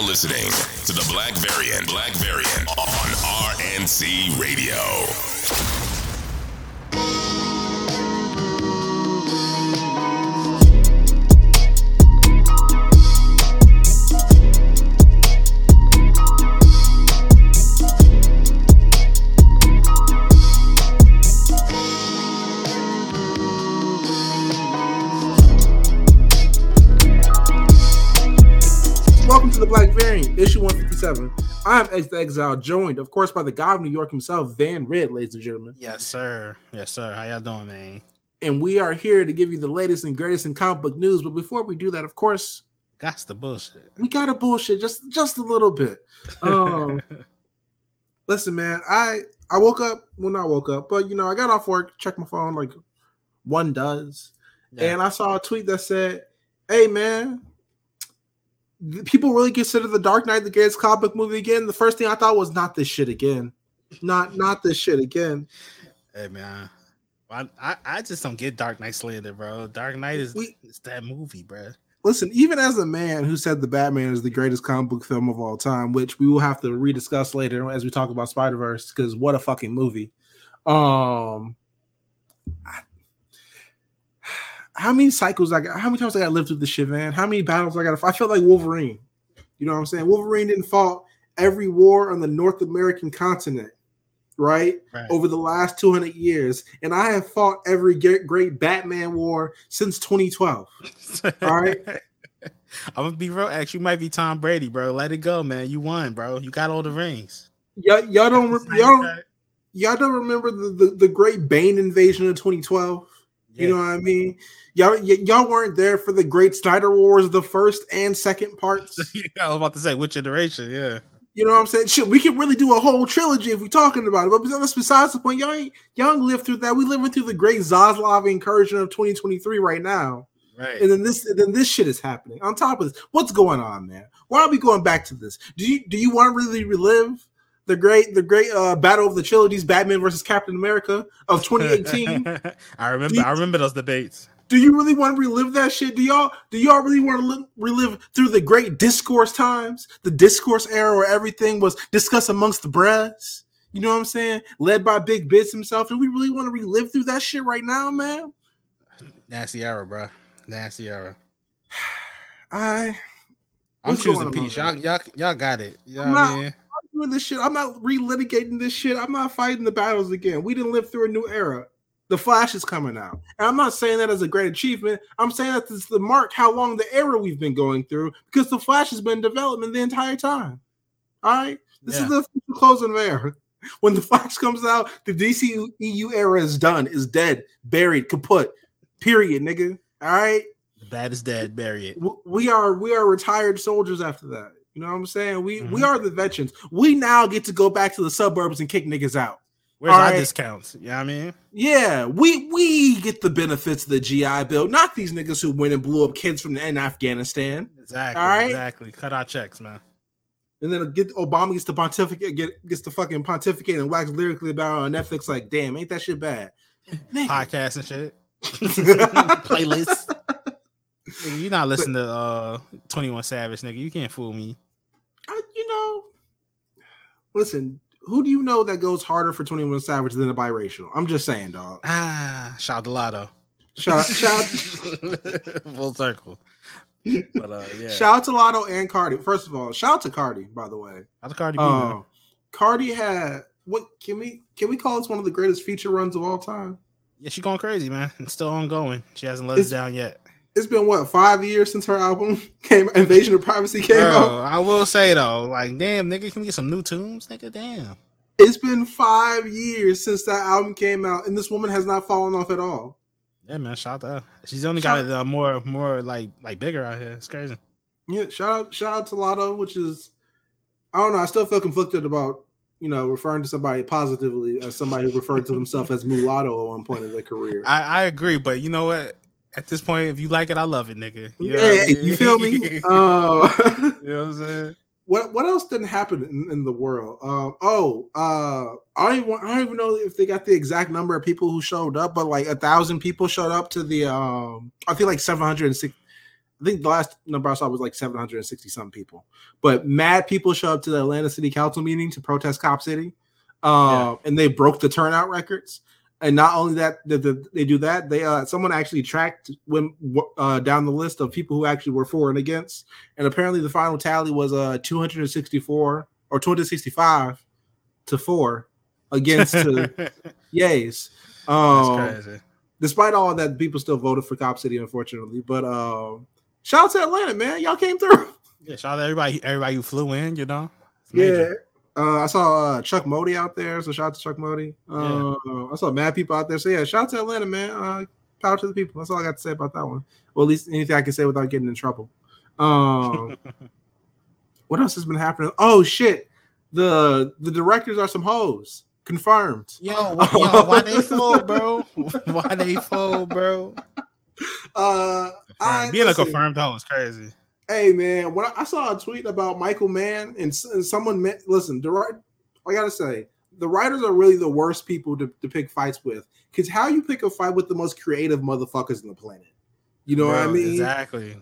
now listening to the Black Variant. Black Variant on RNC Radio. I am X the Exile, joined, of course, by the God of New York himself, Van Red, ladies and gentlemen. Yes, sir. Yes, sir. How y'all doing, man? And we are here to give you the latest and greatest in comic book news. But before we do that, of course, that's the bullshit. We got to bullshit just just a little bit. Um, listen, man, I I woke up. Well, not woke up, but you know, I got off work, checked my phone, like one does, yeah. and I saw a tweet that said, "Hey, man, People really consider the Dark Knight the greatest comic book movie again. The first thing I thought was not this shit again, not not this shit again. hey, man. I, I I just don't get Dark Knight slander, bro. Dark Knight is We- it's that movie, bro. Listen, even as a man who said the Batman is the greatest comic book film of all time, which we will have to rediscuss later as we talk about Spider Verse, because what a fucking movie. Um, I- how many cycles I got? How many times I got to live through this shit, man? How many battles I got to? I felt like Wolverine. You know what I'm saying? Wolverine didn't fought every war on the North American continent, right? Right. Over the last 200 years, and I have fought every great Batman war since 2012. all right. I'm gonna be real. Actually, you might be Tom Brady, bro. Let it go, man. You won, bro. You got all the rings. Y'all, y'all don't y'all, don't- y'all don't remember the, the, the great Bane invasion of 2012? You know what I mean? Y'all y- y'all weren't there for the great Snyder Wars, the first and second parts. I was about to say which iteration. Yeah. You know what I'm saying? Shit, we could really do a whole trilogy if we're talking about it. But that's besides the point. Y'all ain't y'all ain't lived through that. We living through the great Zaslav incursion of 2023 right now. Right. And then this and then this shit is happening. On top of this, what's going on, man? Why are we going back to this? Do you do you want to really relive the great the great uh battle of the trilogies, Batman versus Captain America of 2018? I remember. You- I remember those debates. Do you really want to relive that shit? Do y'all do y'all really want to li- relive through the great discourse times, the discourse era where everything was discussed amongst the brass? You know what I'm saying? Led by Big Bits himself. Do we really want to relive through that shit right now, man? Nasty era, bro. Nasty era. I I'm choosing peace. Y'all, y'all, y'all got it. You know I'm not- I mean? doing this shit. I'm not relitigating this shit. I'm not fighting the battles again. We didn't live through a new era. The Flash is coming out. And I'm not saying that as a great achievement. I'm saying that this is the mark how long the era we've been going through because the Flash has been in development the entire time. All right. This Yeah. is the closing era. When the Flash comes out, the DC EU era is done, is dead, buried, kaput. Period, nigga. All right. The bad is dead. Bury it. We are we are retired soldiers after that. You know what I'm saying? We we Mhm. are the veterans. We now get to go back to the suburbs and kick niggas out. Where's our right. discounts? You know what I mean? Yeah, we we get the benefits of the GI Bill, not these niggas who went and blew up kids from in Afghanistan. Exactly. All right. Exactly. Cut our checks, man. And then get Obama gets to pontificate, get gets to fucking pontificate and wax lyrically about it on Netflix. Like, damn, ain't that shit bad? Nigga. Podcasts and shit. Playlists. Nigga, you not listening to uh 21 Savage, nigga. You can't fool me. I- you know, listen. Who do you know that goes harder for Twenty One Savage than a biracial? I'm just saying, dog. Ah, shout to Lotto. Shout shout Full circle. But uh yeah. Shout out to Lotto and Cardi. First of all, shout out to Cardi, by the way. Shout to Cardi. Um, Cardi had what can we can we call this one of the greatest feature runs of all time? Yeah, she's going crazy, man. It's still ongoing. She hasn't let us down yet. It's been what five years since her album came Invasion of Privacy came Bro, out. I will say though, like, damn, nigga, can we get some new tunes, nigga? Damn. It's been five years since that album came out, and this woman has not fallen off at all. Yeah, man. Shout out to her. She's only Shout- got uh, more, more like, like bigger out here. It's crazy. Yeah, shout out shout out to Lotto, which is I don't know. I still feel conflicted about you know referring to somebody positively as somebody who referred to themselves as mulatto at one point in their career. I, I agree, but you know what? At this point, if you like it, I love it, nigga. You, know yeah, I mean? you feel me? you Uh, know what I'm saying? what what else didn't happen in, in the world? Um, oh, uh, I don't, even, I don't even know if they got the exact number of people who showed up, but like a thousand people showed up to the. Um, I feel like seven hundred and six. I think the last number I saw was like 760 some people. But mad people show up to the Atlanta City Council meeting to protest Cop City, uh, and they broke the turnout records. And not only that, did the, they do that, they uh, someone actually tracked when uh, down the list of people who actually were for and against, and apparently the final tally was uh 264 or 265 to four against to yays. Um, despite all that, people still voted for Cop City, unfortunately. But uh, shout out to Atlanta, man. Y'all came through. Yeah, shout out to everybody, everybody who flew in. You know, Yeah. Major. Uh, I saw uh, Chuck Modi out there, so shout out to Chuck Modi. Uh, I saw mad people out there. So yeah, shout out to Atlanta, man. Uh, power to the people. That's all I got to say about that one. Well, at least anything I can say without getting in trouble. Um, what else has been happening? Oh shit, the the directors are some hoes. Confirmed. Yo, why, yo, why they fold, bro? Why they fold, bro? Uh, I, Being a listen. confirmed hoe is crazy. Hey man, when I, I saw a tweet about Michael Mann and, and someone meant, listen, the right, I gotta say, the writers are really the worst people to, to pick fights with. Because how you pick a fight with the most creative motherfuckers on the planet? You know what I mean? Exactly.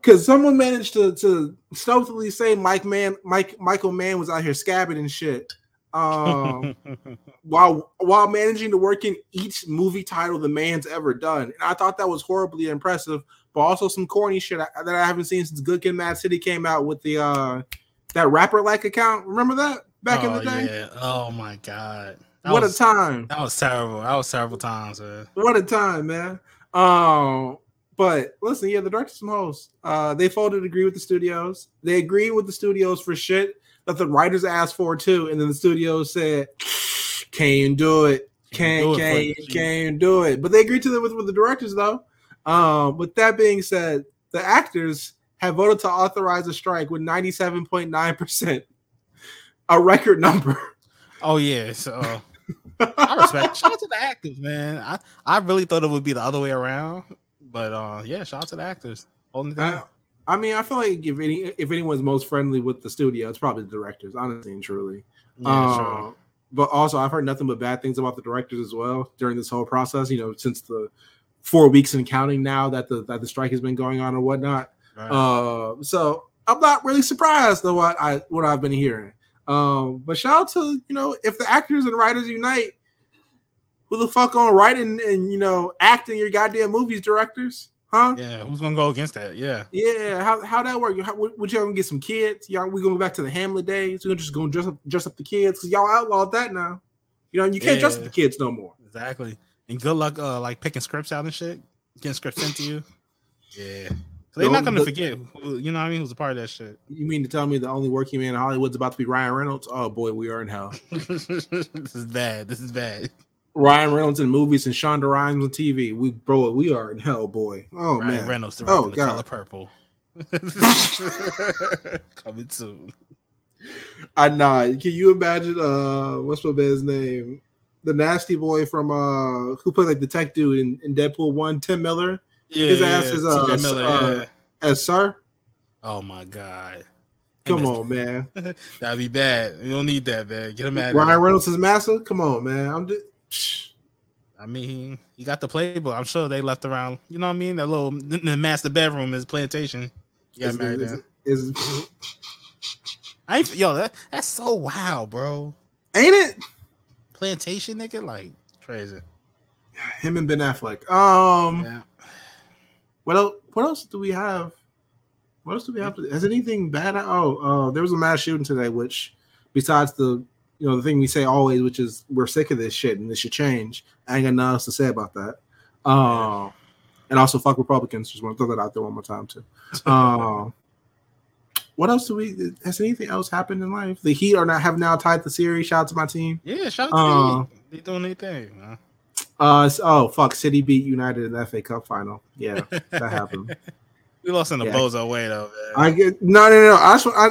Because someone managed to to stealthily say Mike Mann, Mike Michael Mann was out here scabbing and shit. Um, while while managing to work in each movie title the man's ever done. And I thought that was horribly impressive, but also some corny shit I- that I haven't seen since Good Kid, Mad City came out with the uh that rapper like account. Remember that back in the Oh, day? Yeah. Oh my god. That What was, a time! That was terrible. That was terrible times, man. What a time, man. Um, but listen, yeah, the directors some hosts. Uh, they folded agree with the studios. They agreed with the studios for shit that the writers asked for too, and then the studios said, "Can't do it, can't, do it for can't, can't do it." But they agreed to it with, with the directors though. Um, with that being said, the actors have voted to authorize a strike with ninety-seven point nine percent, a record number. Oh yeah. So I respect. shout out to the actors, man. I I really thought it would be the other way around, but uh, yeah. Shout out to the actors holding it I. I mean, I feel like if any if anyone's most friendly with the studio, it's probably the directors, honestly and truly. Yeah, Uh, sure. But also, I've heard nothing but bad things about the directors as well during this whole process. You know, since the four weeks and counting now that the that the strike has been going on or whatnot. Right. Uh, so I'm not really surprised though what I what I've been hearing. Um, but shout out to you know if the actors and writers unite, who the fuck on writing and you know acting your goddamn movies, directors, huh? yeah. Who's gonna go against that? Yeah. Yeah, how how that work? How, would y'all gonna get some kids? Y'all we going back to the Hamlet days? We're just gonna dress up dress up the kids because y'all outlawed that now. You know, you can't dress up the kids no more. Exactly. And good luck, uh, like picking scripts out and shit, getting scripts sent to you. Yeah. They're No, not gonna but- forget. Who, you know what I mean? Who's a part of that shit? You mean to tell me the only working man in Hollywood's about to be Ryan Reynolds? Oh boy, we are in hell. this is bad. This is bad. Ryan Reynolds in movies and Shonda Rhimes on TV. We bro, we are in hell, boy. Oh Ryan man. Reynolds Oh, directing the God. color purple. Coming soon. I nah. Can you imagine? Uh, what's my man's name? The nasty boy from uh, who played like the tech dude in, in Deadpool One, Tim Miller Yeah, His ass is, uh, TJ Miller, uh, yeah. as Sir. Oh my god. Come on, man. That'd be bad. You don't need that, man. Get him out Ryan. Reynolds is massa. Come on, man. I'm just. I mean, he got the playbook. I'm sure they left around. You know what I mean? That little the master bedroom is plantation. Yeah, is, married is, there. is- I ain't, yo, that, that's so wild, bro. ain't it Plantation, nigga, like crazy. him and Ben Affleck? Um, Yeah. what else? What else do we have? What else do we have? Has anything bad? Oh, uh, there was a mass shooting today. Which, besides the you know the thing we say always, which is we're sick of this shit and this should change. I ain't got nothing else to say about that. Um, and also fuck Republicans. Just want to throw that out there one more time too. Um, what else do we? Has anything else happened in life? The Heat are not have now tied the series. Shout out to my team. Yeah, shout out to Uh, me. They doing their thing, man. Uh, oh fuck, City beat United in the FA Cup final. Yeah, that happened. We lost in the Yeah. bozo way though, man. I get no, no, no. I just, want- I,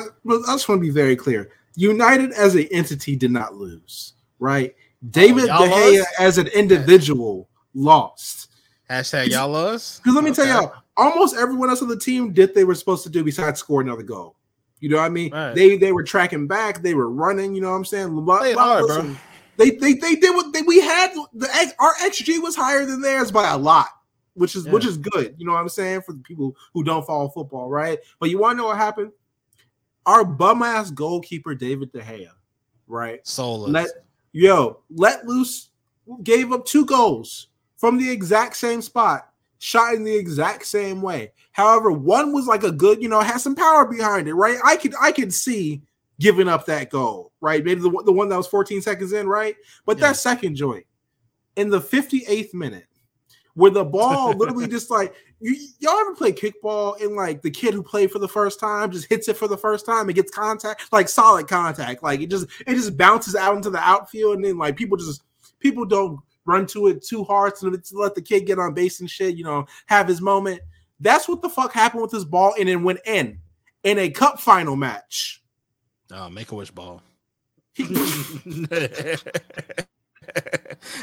I just want to be very clear. United as an entity did not lose, right? David Oh, De Gea lost? as an individual lost. Hashtag y'all lost. Because let me tell y'all, almost everyone else on the team did they were supposed to do besides score another goal. You know what I mean? Right. They they were tracking back, they were running. You know what I'm saying? But- Play but hard, bro. They, they they did what they, we had. The our XG was higher than theirs by a lot. which is which is good. You know what I'm saying for the people who don't follow football, right? But you want to know what happened? Our bum ass goalkeeper David De Gea, right? Soulless. Let yo let loose. Gave up two goals from the exact same spot, shot in the exact same way. However, one was like a good, you know, has some power behind it, right? I could I could see giving up that goal, right? Maybe the, the one that was 14 seconds in, right? But Yeah. that second joint in the 58th minute, where the ball literally just like you, y'all ever play kickball and like the kid who played for the first time just hits it for the first time and gets contact, like solid contact, like it just it just bounces out into the outfield and then like people just people don't run to it too hard to, to let the kid get on base and shit, you know, have his moment. That's what the fuck happened with this ball and it went in in a cup final match. Oh, make a wish ball. He-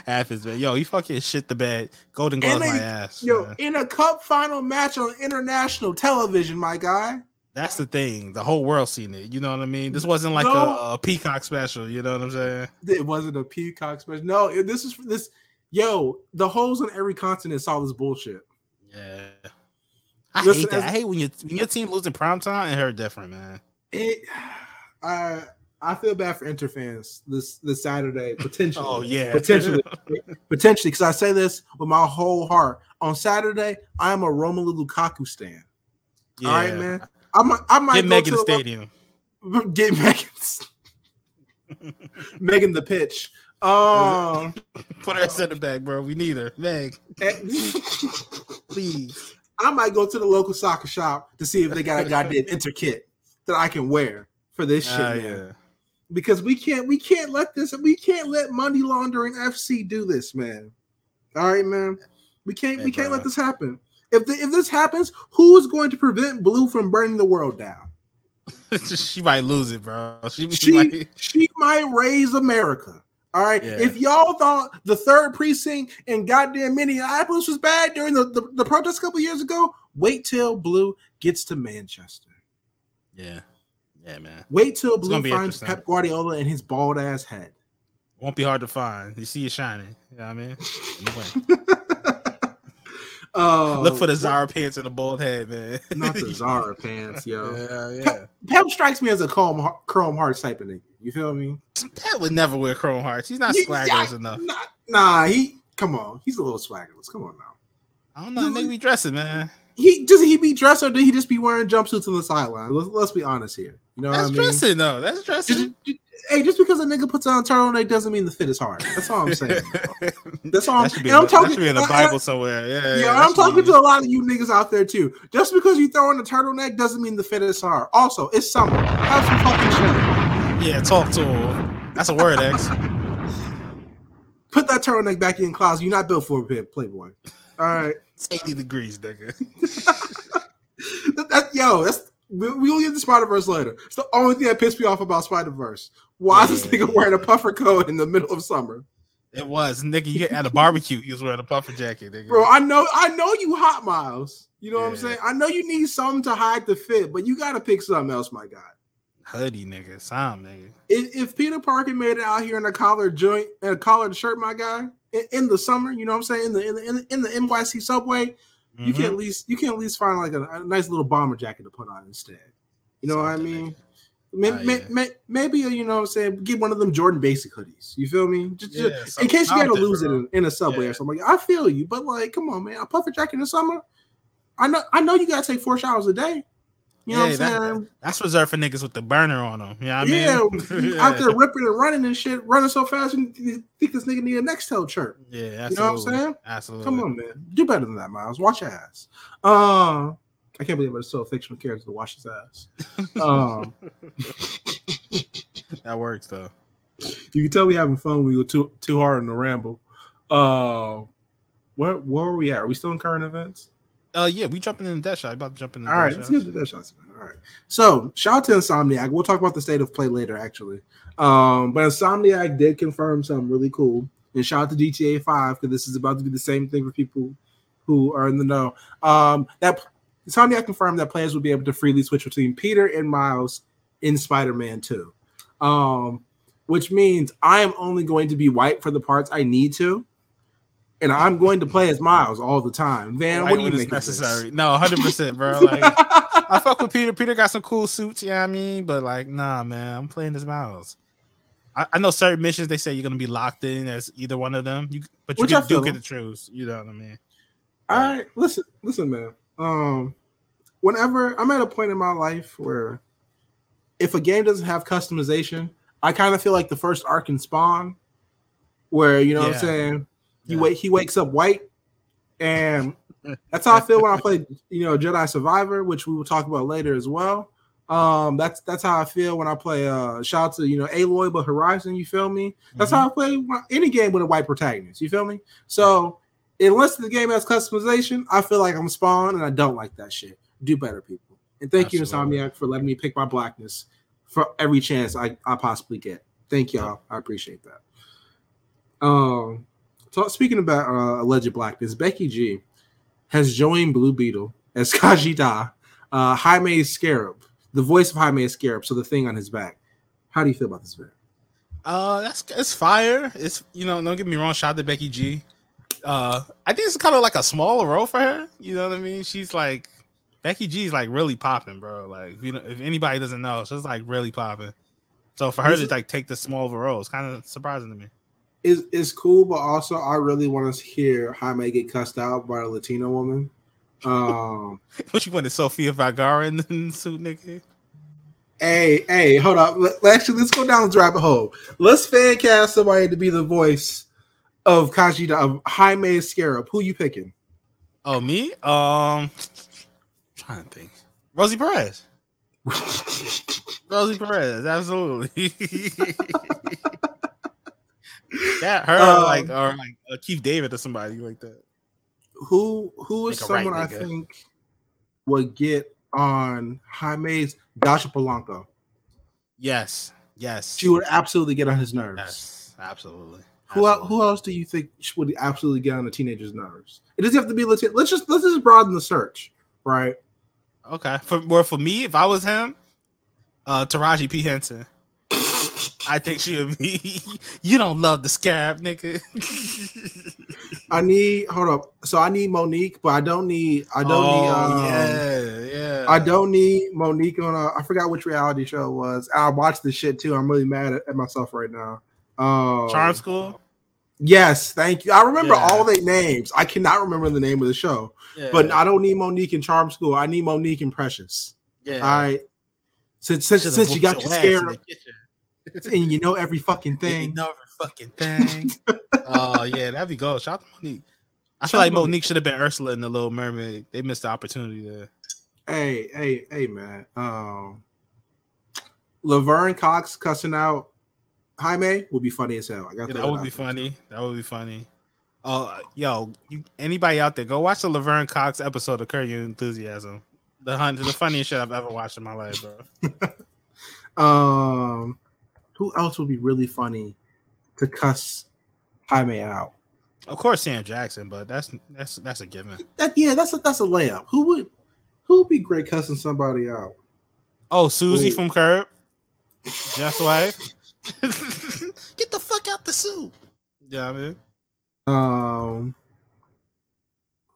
Half his man. Yo, he fucking shit the bed. Golden gloves And my ass. Yo, man. in a cup final match on international television, my guy. That's the thing. The whole world seen it. You know what I mean? This wasn't like No. a, a peacock special. You know what I'm saying? It wasn't a peacock special. No, this is this. Yo, the holes on every continent saw this bullshit. Yeah. I Listen, hate that. as- I hate when you when your team losing prime time and her different, man. It, I I feel bad for Inter fans this this Saturday potentially. Oh yeah, potentially, potentially, because I say this with my whole heart. On Saturday, I am a Romelu Lukaku stan. yeah. All right, man. I might, I might Get Megan to the the- stadium. Get Megan, Megan the pitch. Um, Put her at center back, bro. We need her. Meg, eh, please. I might go to the local soccer shop to see if they got a goddamn Inter kit that I can wear for this shit, Ah, man. yeah. Because we can't, we can't let this, we can't let money laundering FC do this, man. All right, man. We can't, Hey, we can't bro. let this happen. If the, if this happens, who is going to prevent Blue from burning the world down? she might lose it, bro. She, she she might. she might raise America. All right. Yeah. If y'all thought the third precinct in goddamn Minneapolis was bad during the, the, the protest a couple years ago, wait till Blue gets to Manchester. Yeah, yeah, man. Wait till Blue finds. Pep Guardiola and his bald ass head. Won't be hard to find. You see it shining. You know what I mean? Uh, Look for the Zara pants and the bald head, man. not the Zara pants, yo. Yeah, yeah. Pep strikes me as a Chrome, Chrome Hearts type of nigga. You feel me? Pat would never wear chrome hearts. He's not He- swaggerous enough. Nah, nah, he come on. He's a little swaggerless. Come on now. I don't know. Make me dress it, man. He does he be dressed or did he just be wearing jumpsuits on the sideline? Let's, let's be honest here. You know That's what I mean? dressing, though. That's dressing. Hey, just because a nigga puts on a turtleneck doesn't mean the fit is hard. That's all I'm saying. That's all. I'm, that and I'm the, talking. that should be in the Bible somewhere. Yeah, yeah, I'm talking be- to a lot of you niggas out there too. Just because you throw in a turtleneck doesn't mean the fit is hard. Also, it's summer. Have some fucking shit. Yeah, talk to him. That's a word, X. Put that turtleneck back in closet. You're not built for a bit, Playboy. All right. It's 80 degrees, nigga. That- that- yo, that's we, we'll get to Spider Verse later. It's the only thing that pissed me off about Spider Verse. Why is this nigga wearing a puffer coat in the middle of summer, It was, nigga. At a barbecue, he was wearing a puffer jacket, nigga. bro? I know, I know you hot miles. You know what I'm saying? I know you need something to hide the fit, but you got to pick something else, my guy. Hoodie, nigga. Some nigga. If, if Peter Parker made it out here in a collared joint and a collared shirt, my guy, in, in the summer, you know what I'm saying? In the in the, in the, in the NYC subway, you Mhm. can at least you can at least find like a, a nice little bomber jacket to put on instead. You know what I mean? nigga. May, Ah, may, yeah. may, maybe you know what I'm saying get one of them Jordan Basic hoodies. You feel me? Just, Yeah, just- in case you gotta lose it in, in a subway Yeah. or something. I feel you, but like, come on, man, a puffer jacket in the summer. I know, I know you gotta take four showers a day. You know Yeah, what I'm saying? that- That's reserved for niggas with the burner on them. You know what I yeah, mean? you out there ripping and running and shit, running so fast, you you think this nigga need a Nextel chirp. Yeah, You know what I'm saying? Absolutely. Come on, man, do better than that, Miles. Watch your ass. Uh, I can't believe it's so a fictional character to wash his ass. Um, That works though. you can tell we having fun we go too too hard on the ramble. Uh, where where are we at? Are we still in current events? Uh, yeah, we jumping in the death shot. About to jump in the All right, let's get that shots. All right. So shout out to Insomniac. We'll talk about the state of play later, actually. Um, but Insomniac did confirm something really cool. And shout out to GTA 5 because this is about to be the same thing for people who are in the know. Um, that Insomniac confirmed that players will be able to freely switch between Peter and Miles in Spider-Man 2. Um, which means I am only going to be white for the parts I need to. And I'm going to play as Miles all the time. Van, Like, what do you think? this? necessary? No, hundred percent, bro. Like I fuck with Peter. Peter got some cool suits, yeah, I mean, but like, nah, man, I'm playing as Miles. I, I know certain missions they say you're gonna be locked in as either one of them. You, but you Which I can, do get to choose. You know what I mean? All right, listen, listen, man. Um, whenever I'm at a point in my life where if a game doesn't have customization, I kind of feel like the first arc in Spawn, where you know what I'm saying. He Yeah. wait, he wakes up white, and that's how I feel when I play, you know, Jedi Survivor, which we will talk about later as well. Um, that's that's how I feel when I play. Uh, shout out to you know Aloy, but Horizon. You feel me? That's Mm-hmm. how I play when- any game with a white protagonist. You feel me? So unless the game has customization, I feel like I'm Spawn, and I don't like that shit. Do better, people. And thank you, Insomniac, for letting me pick my blackness for every chance I, I possibly get. Thank y'all. I appreciate that. Um, so speaking about uh, alleged blackness, Becky G has joined Blue Beetle as Khaji Da, uh, Jaime Scarab, the voice of Jaime Scarab, so the thing on his back. How do you feel about this video? Uh, that's it's fire. It's you know, don't get me wrong. Shout out to Becky G. Uh, I think it's kind of like a smaller role for her. You know what I mean? She's like Becky G is like really popping, bro. Like you know, if anybody doesn't know, she's like really popping. So for her to like take the small role is kind of surprising to me. Is is cool, but also I really want to hear Jaime get cussed out by a Latino woman. Um, What you wanted Sofia Vergara in the suit, nigga? hey, hey, hold up. Actually, let's go down this rabbit hole. Let's fan cast somebody to be the voice of Khaji Da of Jaime Scarab. Who you picking? Oh me? Um, trying to think. Rosie Perez. Rosie Perez, absolutely. yeah, her Um, like or like uh, Keith David or somebody like that. who who is a right someone I nigga. think would get on Jaime's Dasha Polanco? Yes, yes, She would absolutely get on his nerves. yes, absolutely. Who Absolutely. who else do you think would absolutely get on the teenager's nerves? It doesn't have to be Latino. Let's just let's just broaden the search, right? Okay, for well, for me, if I was him, uh, Taraji P Henson. I think she would be. you don't love the scab, nigga. I need hold up. So I need Mo'Nique, but I don't need I don't need Oh, um, yeah, yeah. I don't need Mo'Nique on a I forgot which reality show it was. I watched this shit too. I'm really mad at, at myself right now. Um Charm School. Yes, thank you. I remember Yeah. all their names. I cannot remember the name of the show, Yeah, but I don't need Mo'Nique in Charm School. I need Mo'Nique and Precious. yeah. All right. Since since, since you got you your ass in and you know every fucking You thing. know every fucking thing. oh yeah, that'd be gold. Shout out to Mo'Nique. I Shout feel like Mo'Nique. Mo'Nique should have been Ursula in the Little Mermaid. They missed the opportunity there. Hey, hey, hey, man. Um, Laverne Cox cussing out Jaime would be funny as hell. I got Yeah, that would be funny. That would be funny. Oh, yo, you, anybody out there, go watch the Laverne Cox episode of Curb Your Enthusiasm. The hun- the funniest shit I've ever watched in my life, bro. Um, who else would be really funny to cuss Jaime out? Of course, Sam Jackson, but that's that's that's a given. That yeah, that's a that's a layup. Who would who would be great cussing somebody out? Oh, Susie Wait. from Curb, Jeff's wife. Get the fuck out the suit. Yeah, I mean, Um,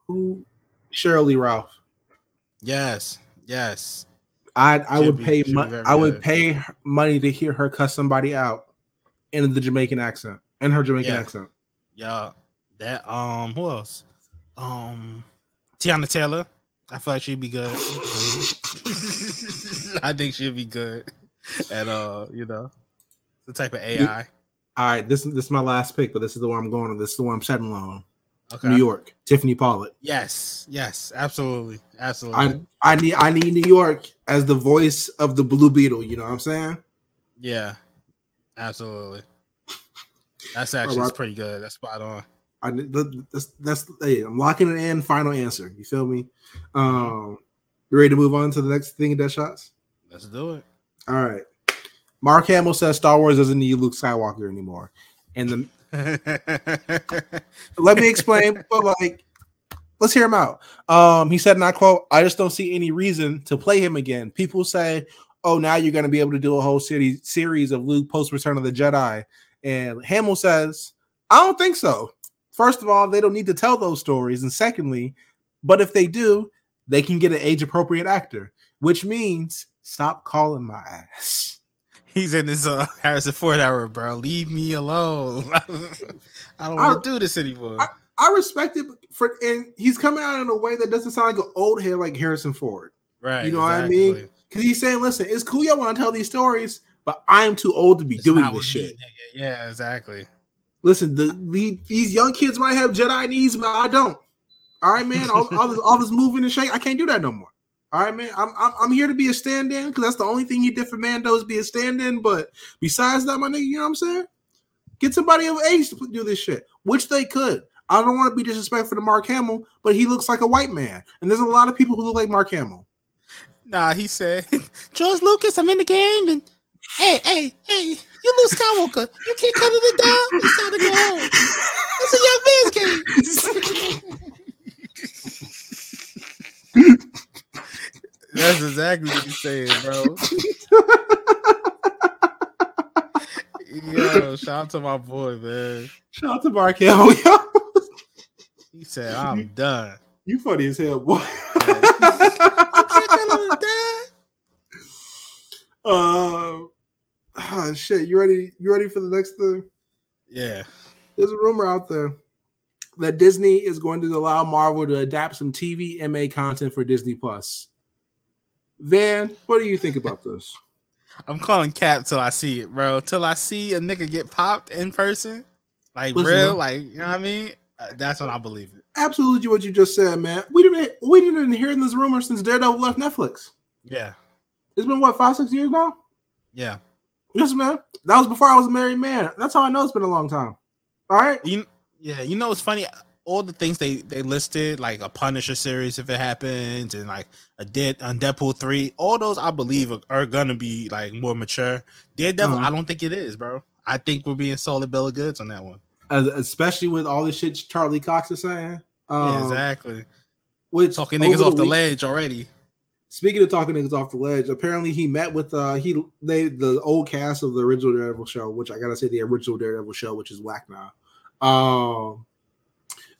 who? Sheryl Lee Ralph. yes, yes. I I She'd pay mo- I would pay money to hear her cuss somebody out in the Jamaican accent in her Jamaican Yeah. accent. Yeah, that um, who else? Um, Teyana Taylor. I feel like she'd be good. I think she'd be good at uh, you know, the type of AI. All right, this this is my last pick, but this is the one I'm going on. This is the one I'm setting on. Okay. New York, Tiffany Pollard. Yes, yes, absolutely, absolutely. I I need I need New York as the voice of the Blue Beetle. You know what I'm saying? yeah, absolutely. That's actually Alright. pretty good. That's spot on. I need- that's that's hey, I'm locking it in. Final answer. You feel me? Um, you ready to move on to the next thing in Dead Shots? Let's do it. All right. Mark Hamill says Star Wars doesn't need Luke Skywalker anymore, and the let me explain but like let's hear him out. Um he said and i quote i just don't see any reason to play him again. People say oh now you're going to be able to do a whole city, series of luke post return of the jedi. And hamill says i don't think so. First of all, they don't need to tell those stories, and secondly, but if they do, they can get an age appropriate actor, which means stop calling my ass. He's in his uh, Harrison Ford era, bro. Leave me alone. I don't want to do this anymore. I, I respect it for, and he's coming out in a way that doesn't sound like an old head like Harrison Ford. right. You know exactly. what I mean? Because he's saying, "Listen, it's cool. Y'all want to tell these stories, but I am too old to be It's doing this shit." me. Yeah, exactly. Listen, the, the these young kids might have Jedi knees, but I don't. All right, man. All, all this all this moving and shake, I can't do that no more. All right, man. I'm I'm, I'm here to be a stand-in because that's the only thing he did for Mando is be a stand-in. But besides that, my nigga, you know what I'm saying? Get somebody of age to do this shit, which they could. I don't want to be disrespectful to Mark Hamill, but he looks like a white man, and there's a lot of people who look like Mark Hamill. Nah, he said, George Lucas, I'm in the game, and hey, hey, hey, you Luke Skywalker, you can't cut it down. It's time to go home. It's a young man's game. That's exactly what he's saying, bro. Yo, shout out to my boy, man. Shout out to Mark Hamill. yo. He said, I'm done. you funny as hell, boy. Can't cut it down. Uh, ah, shit. You ready? You ready for the next thing? Yeah. There's a rumor out there that Disney is going to allow Marvel to adapt some TV MA content for Disney Plus. Van, what do you think about this? I'm calling cap till I see it, bro. Till I see a nigga get popped in person, like Listen, real, bro. like you know what I mean. Uh, that's what I believe it. Absolutely, what you just said, man. We didn't we didn't hear this rumor since Daredevil left Netflix. Yeah, It's been what five six years now. yeah. Yes, man. That was before I was a married man. That's how I know it's been a long time. All right. You, yeah. You know, it's funny. All the things they they listed, like a Punisher series if it happens, and like a Dead on Deadpool three. All those I believe are, are gonna be like more mature. Daredevil, Uh-huh. I don't think it is, bro. I think we're being sold a bill of goods on that one. Especially with all the shit Charlie Cox is saying. Um, yeah, exactly. Which Talking niggas over off the ledge already. Speaking of talking niggas off the ledge, apparently he met with uh he they the old cast of the original Daredevil show, which I gotta say the original Daredevil show, which is whack now. Um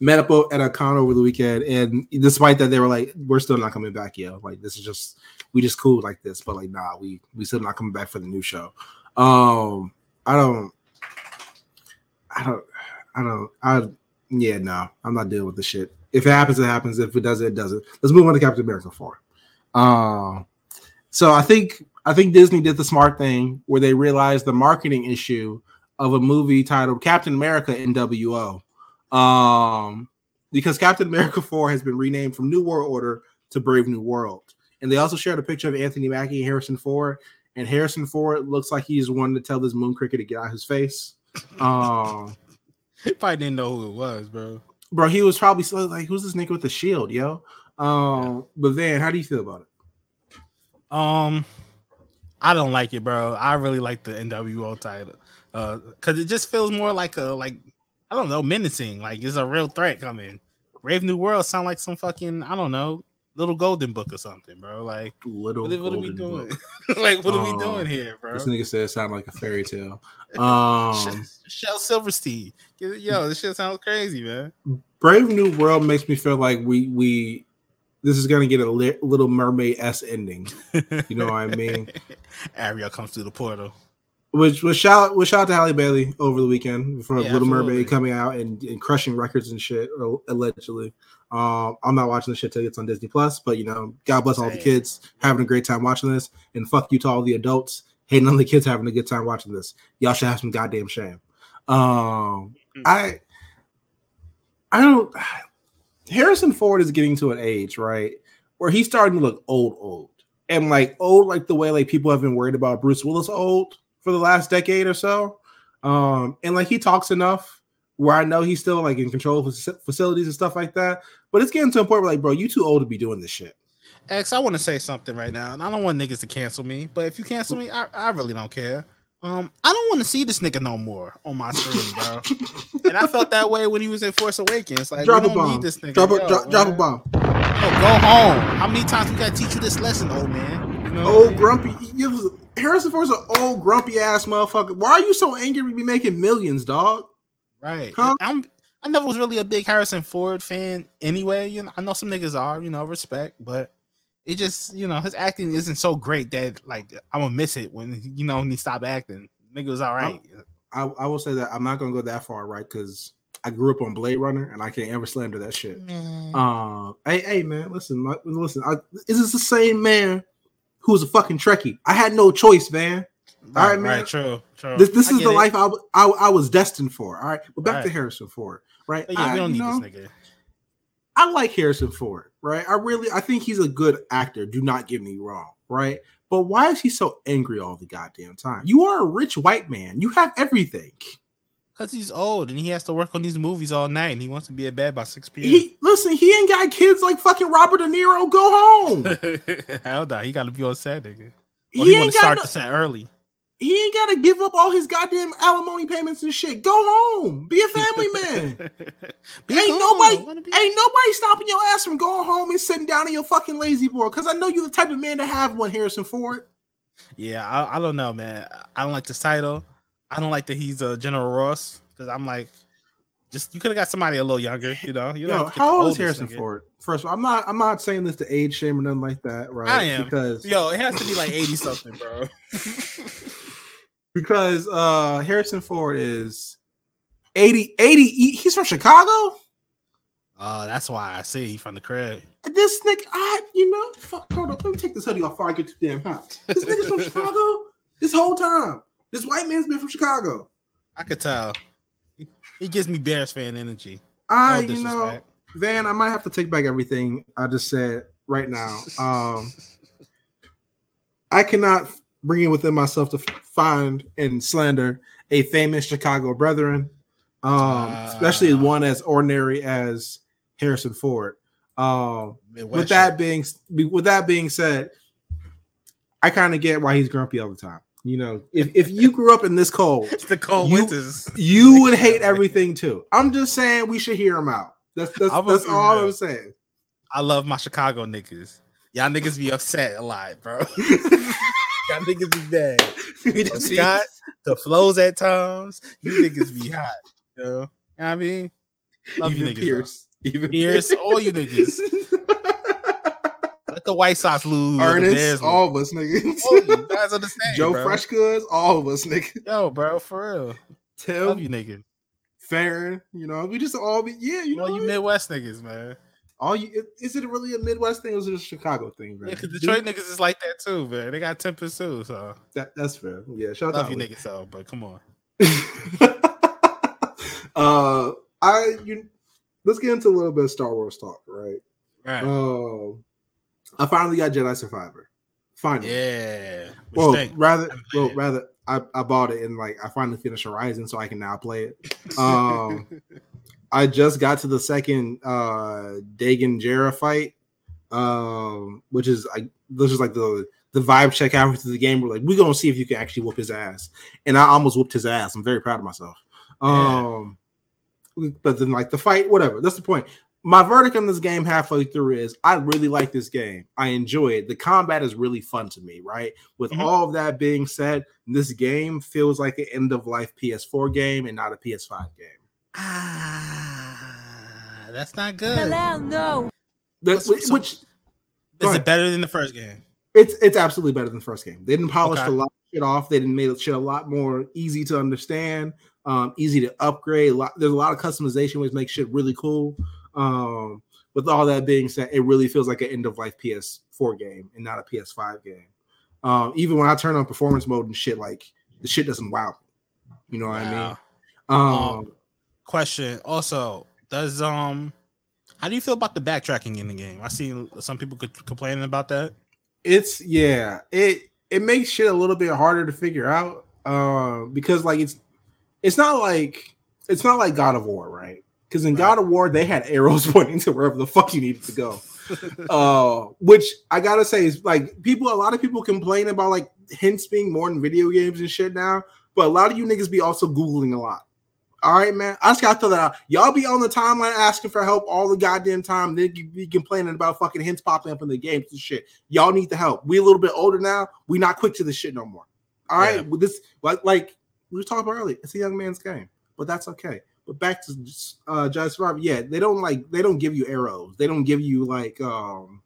met up at a con over the weekend, and despite that, they were like, "We're still not coming back, yo. Like this is just we just cool like this, but like nah, we we still not coming back for the new show." Um, I don't, I don't, I don't, I yeah, no, I'm not dealing with the shit. If it happens, it happens. If it doesn't, it doesn't. Let's move on to Captain America four. Um, so I think I think Disney did the smart thing where they realized the marketing issue of a movie titled Captain America NWO. Um, because Captain America 4 has been renamed from New World Order to Brave New World. And they also shared a picture of Anthony Mackie and Harrison Ford. And Harrison Ford looks like he's wanting to tell this moon cricket to get out his face. Um, he Probably didn't know who it was, bro. bro, he was probably so like, who's this nigga with the shield, yo? Um, but then, how do you feel about it? Um, I don't like it, bro. I really like the NWO title, uh, because it just feels more like a like I don't know, menacing. Like it's a real threat coming. Brave New World sound like some fucking I don't know, little golden book or something, bro. Like Little what, are- what are we doing? like what are Oh, we doing here, bro? This nigga said it sounded like a fairy tale. Um, Shel Silverstein, yo, this shit sounds crazy, man. Brave New World makes me feel like we we this is gonna get a li- Little Mermaid s ending. You know what I mean? Ariel comes through the portal. Which was shout was shout out to Halle Bailey over the weekend for Yeah, Little absolutely. Mermaid coming out and, and crushing records and shit allegedly. Um, I'm not watching the shit till it's on Disney Plus, but you know, God bless all the kids having a great time watching this, and fuck you to all the adults hating on the kids having a good time watching this. Y'all should have some goddamn shame. Um, I I don't. Harrison Ford is getting to an age, right, where he's starting to look old, old, and like old, like the way like people have been worried about Bruce Willis old for the last decade or so. Um, and like he talks enough where I know he's still like in control of facilities and stuff like that. But it's getting to a point where like, bro, you too old to be doing this shit. X, I want to say something right now, and I don't want niggas to cancel me. But if you cancel me, I, I really don't care. Um, I don't want to see this nigga no more on my screen, bro. and I felt that way when he was in Force Awakens. Like, drop we a don't bomb. need this nigga. Drop a Yo, drop, drop a bomb. Yo, go home. How many times we gotta teach you this lesson, old man? You know Old grumpy. You, Harrison Ford's an old grumpy ass motherfucker. Why are you so angry We be making millions, dog? Right. Huh? I'm I never was really a big Harrison Ford fan anyway. You know, I know some niggas are, you know, respect, but it just, you know, his acting isn't so great that like I'm gonna miss it when you know when he stopped acting. Nigga was all right. I, I will say that I'm not gonna go that far, right? Because I grew up on Blade Runner, and I can't ever slander that shit. Man. Uh, hey, hey, man, listen, my, listen. I, is this the same man who's a fucking Trekkie? I had no choice, man. right, all right, man. Right, true, true. This, this I is the it. life I was destined for. All right, but back to Harrison Ford, right? But yeah, I, we don't you need know, this nigga. I like Harrison Ford, right? I really, I think he's a good actor. Do not get me wrong, right? But why is he so angry all the goddamn time? You are a rich white man. You have everything. Because he's old and he has to work on these movies all night and he wants to be at bed by 6 p.m. He listen. He ain't got kids like fucking Robert De Niro. Go home. Hell no, he got to be on set, nigga. Or he he, want ain't to got. start No, the set early. He ain't got to give up all his goddamn alimony payments and shit. Go home. Be a family man. Ain't cool. nobody, ain't nobody stopping your ass from going home and sitting down in your fucking lazy boy. Because I know you're the type of man to have one, Harrison Ford. Yeah, I, I don't know, man. I don't like this title. I don't like that he's a General Ross because I'm like, just you could have got somebody a little younger, you know. You don't Yo, have to get how old is Harrison. Ford? First of all, I'm not. I'm not saying this to age shame or nothing like that, right? I am. because Yo, it has to be like 80 something, bro. because uh Harrison Ford is 80. 80. He's from Chicago. Oh, that's why I see he's from the crib. This nigga, I you know, fuck. Hold up, let me take this hoodie off before I get too damn hot. This nigga's from Chicago. This whole time, this white man's been from Chicago. I could tell. He, he gives me Bears fan energy. I, No you know. Van, I might have to take back everything I just said right now. Um, I cannot bring it within myself to find and slander a famous Chicago brethren, um, especially Ah. one as ordinary as Harrison Ford. Um, Midwest with that being with that being said, I kind of get why he's grumpy all the time. You know, if, if you grew up in this cold, shit. the cold you- winters. you would hate everything too. I'm just saying we should hear him out. That's that's, that's all real. I'm saying. I love my Chicago niggas. Y'all niggas be upset a lot, bro. Y'all niggas be bad. From Scott to flows at times. You niggas be hot. You know, You know what I mean? Love you Even niggas. Pierce. Even Pierce, all you niggas. bro. Let the White Sox lose. Ernest, all of us niggas. All you guys understand, Joe bro. Fresh Goods, all of us niggas. Yo, bro, for real. Love you niggas. Farron, you know, we just all be yeah, you know, you Midwest niggas, man. All you. Is it really a Midwest thing or is it a Chicago thing? Yeah, Man? because Detroit niggas is like that too, man. They got tempers too, so that, that's fair. Yeah, shout love out. you to- niggas though, but come on. uh, I you. Let's get into a little bit of Star Wars talk, right? Right. Um, I finally got Jedi Survivor. Finally. yeah. Well, rather, well, rather, I, I bought it and like I finally finished Horizon, so I can now play it. Um, I just got to the second uh Dagan Gera fight, um, which is I this is like the the vibe check after the game. We're like, we're gonna see if you can actually whoop his ass, and I almost whooped his ass. I'm very proud of myself. Um, but then like the fight, whatever. That's the point. My verdict on this game halfway through is I really like this game. I enjoy it. The combat is really fun to me, right? With Mhm. all of that being said, this game feels like an end of life PS4 game and not a PS5 game. Ah, that's not good. Hello, no. That, which, so- which Is it better than the first game? it's it's absolutely better than the first game. They didn't polish Okay. a lot of shit off. They didn't make shit a lot more easy to understand, um, easy to upgrade. A lot, there's a lot of customization which makes shit really cool. Um, with all that being said, it really feels like an end of life PS4 game and not a PS5 game. Um, even when I turn on performance mode and shit, like the shit doesn't wow. me. You know what I mean? Wow. Um, Question. Also, does um, how do you feel about the backtracking in the game? I see some people could complaining about that. it's yeah it it makes shit a little bit harder to figure out um because like it's it's not like it's not like god of war right because in Right. god of war they had arrows pointing to wherever the fuck you needed to go uh which i gotta say is like people a lot of people complain about like hints being more in video games and shit now but a lot of you niggas be also googling a lot all right, man. I just gotta throw that out. Y'all be on the timeline asking for help all the goddamn time. Then you be complaining about fucking hints popping up in the games and shit. Y'all need the help. We a little bit older now. We not quick to this shit no more. All right, Yeah. with this like like we were talking about earlier, it's a young man's game, but that's okay. But back to uh Jedi Survivor, yeah, they don't like they don't give you arrows. They don't give you like um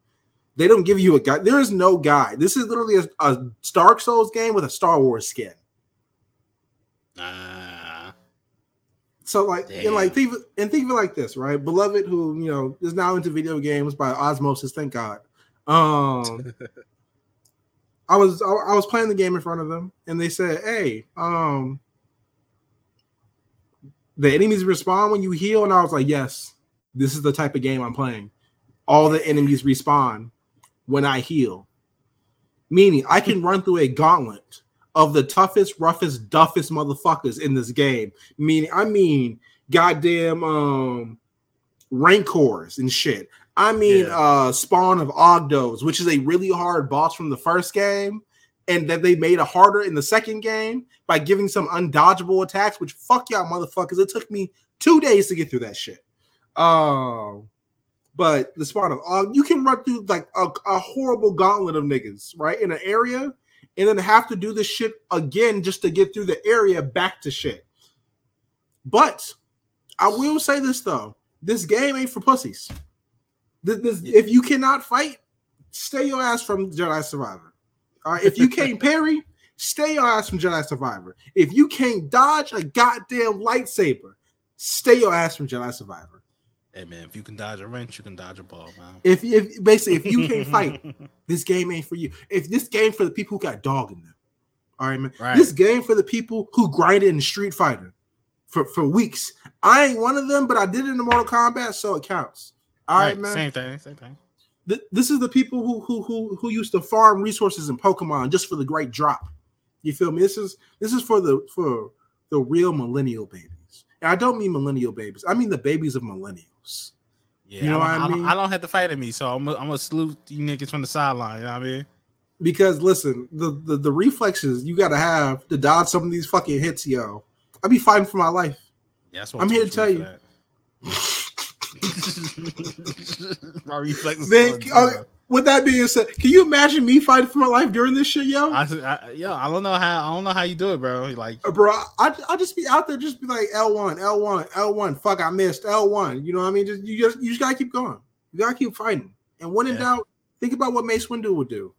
they don't give you a guy. There is no guy. This is literally a, a Dark Souls game with a Star Wars skin. Nah. So like and like think of- and think of it like this, right? Beloved, who you know is now into video games by osmosis, thank God. Um, I was I, I was playing the game in front of them, and they said, "Hey, um, the enemies respawn when you heal," and I was like, "Yes, this is the type of game I'm playing. All the enemies respawn when I heal, meaning I can run through a gauntlet." Of the toughest, roughest, duffest motherfuckers in this game. Meaning, I mean, goddamn um rancors and shit. I mean Yeah. uh spawn of Ogdos, which is a really hard boss from the first game, and that they made it harder in the second game by giving some undodgeable attacks, which fuck y'all motherfuckers. It took me two days to get through that shit. Um but the spawn of Og, you can run through like a, a horrible gauntlet of niggas, right? In an area, and then have to do this shit again just to get through the area back to shit. But I will say this though: this game ain't for pussies. This, this- if you cannot fight, stay your ass from Jedi Survivor. All right, if you can't parry, stay your ass from Jedi Survivor. If you can't dodge a goddamn lightsaber, stay your ass from Jedi Survivor. Hey man, if you can dodge a wrench, you can dodge a ball, man. If if basically if you can't fight, this game ain't for you. If this game for the people who got dog in them, all right, man. Right. This game for the people who grinded in Street Fighter for for weeks. I ain't one of them, but I did it in Mortal Kombat, so it counts. All right, man. Same thing, same thing. Th- this is the people who who who who used to farm resources in Pokemon just for the great drop. You feel me? This is this is for the for the real millennial babies. And I don't mean millennial babies. I mean the babies of millennials. Yeah, You know I, what don't, I mean? I don't have to fight at me, so I'm gonna I'm gonna salute you niggas from the sideline. You know what I mean? Because listen, the the, the reflexes you gotta have to dodge some of these fucking hits, yo. I be fighting for my life. Yeah, that's what I'm here to tell you. My reflexes. Man, are zero. uh, with that being said, can you imagine me fighting for my life during this shit, yo? I, I, yo, I don't know how I don't know how you do it, bro. Like, Uh, bro, I I just be out there, just be like L one, L one, L one. Fuck, I missed L one. You know what I mean? Just you just you just gotta keep going. You gotta keep fighting. And when in Yeah. doubt, think about what Mace Windu would do.